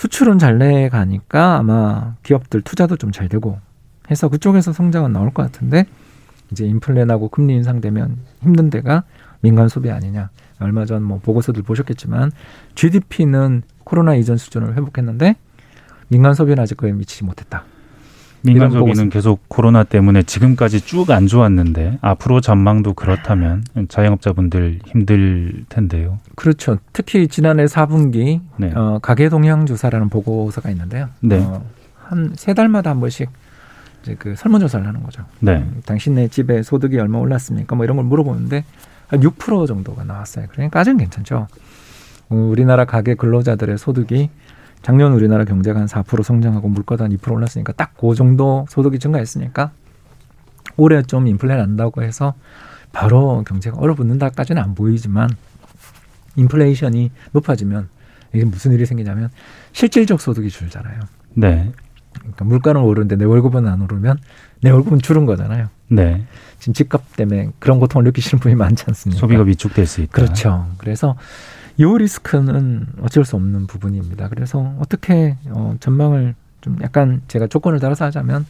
수출은 잘 내가니까 아마 기업들 투자도 좀 잘 되고 해서 그쪽에서 성장은 나올 것 같은데 이제 인플레 나고 금리 인상되면 힘든 데가 민간 소비 아니냐. 얼마 전 뭐 보고서들 보셨겠지만 GDP는 코로나 이전 수준을 회복했는데 민간 소비는 아직 그에 미치지 못했다. 민간 소비는 계속 코로나 때문에 지금까지 쭉 안 좋았는데 앞으로 전망도 그렇다면 자영업자분들 힘들 텐데요. 그렇죠. 특히 지난해 4분기 네. 어, 가계 동향 조사라는 보고서가 있는데요. 네. 어, 한세 달마다 한 번씩 이제 그 설문조사를 하는 거죠. 네. 음, 당신네 집에 소득이 얼마 올랐습니까? 뭐 이런 걸 물어보는데 한 6% 정도가 나왔어요. 그러니까 아직 괜찮죠. 어, 우리나라 가계 근로자들의 소득이 작년 우리나라 경제가 한 4% 성장하고 물가도 한 2% 올랐으니까 딱 그 정도 소득이 증가했으니까 올해 좀 인플레 난다고 해서 바로 경제가 얼어붙는다까지는 안 보이지만 인플레이션이 높아지면 이게 무슨 일이 생기냐면 실질적 소득이 줄잖아요. 네. 그러니까 물가는 오르는데 내 월급은 안 오르면 내 월급은 줄은 거잖아요. 네. 지금 집값 때문에 그런 고통을 느끼시는 분이 많지 않습니까? 소비가 위축될 수 있다. 그렇죠. 그래서 이 리스크는 어쩔 수 없는 부분입니다. 그래서 어떻게 어, 전망을 좀 약간 제가 조건을 따라서 하자면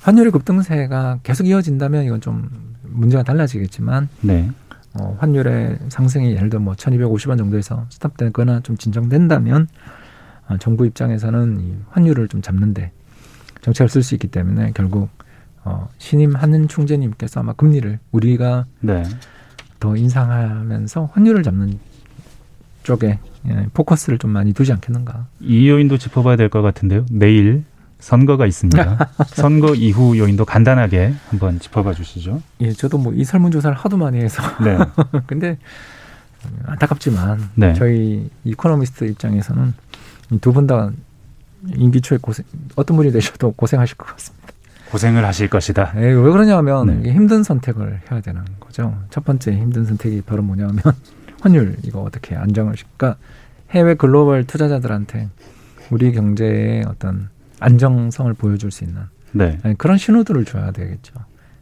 환율의 급등세가 계속 이어진다면 이건 좀 문제가 달라지겠지만 네. 어, 환율의 상승이 예를 들어 뭐 1250원 정도에서 스탑되거나 좀 진정된다면 어, 정부 입장에서는 이 환율을 좀 잡는데 정책을 쓸 수 있기 때문에 결국 어, 신임 한은 총재님께서 아마 금리를 우리가 네. 더 인상하면서 환율을 잡는 쪽에 예, 포커스를 좀 많이 두지 않겠는가. 이 요인도 짚어봐야 될 것 같은데요. 내일 선거가 있습니다. 선거 이후 요인도 간단하게 한번 짚어봐 주시죠. 예, 저도 뭐 이 설문조사를 하도 많이 해서. 네. 근데 안타깝지만 네. 저희 이코노미스트 입장에서는 두 분 다 임기 초에 고생 어떤 분이 되셔도 고생하실 것 같습니다. 고생을 하실 것이다. 예, 왜 그러냐면 네. 힘든 선택을 해야 되는 거죠. 첫 번째 힘든 선택이 바로 뭐냐면 환율 이거 어떻게 안정을 시까 해외 글로벌 투자자들한테 우리 경제의 어떤 안정성을 보여줄 수 있는 네. 그런 신호들을 줘야 되겠죠.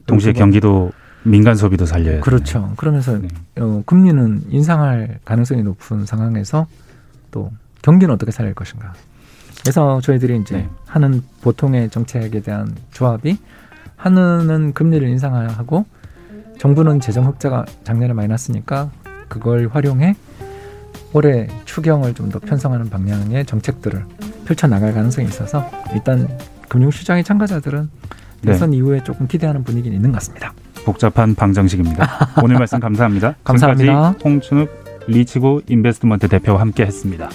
동시에 경기도 민간 소비도 살려야 그렇죠. 되네. 그러면서 네. 어, 금리는 인상할 가능성이 높은 상황에서 또 경기는 어떻게 살릴 것인가. 그래서 저희들이 이제 네. 하는 보통의 정책에 대한 조합이 하느는 금리를 인상하고 정부는 재정 흑자가 작년에 많이 났으니까 그걸 활용해 올해 추경을 좀 더 편성하는 방향의 정책들을 펼쳐 나갈 가능성이 있어서 일단 금융시장의 참가자들은 대선 네. 이후에 조금 기대하는 분위기는 있는 것 같습니다. 복잡한 방정식입니다. 오늘 말씀 감사합니다. 감사합니다. 홍춘욱 리치고 인베스트먼트 대표와 함께했습니다.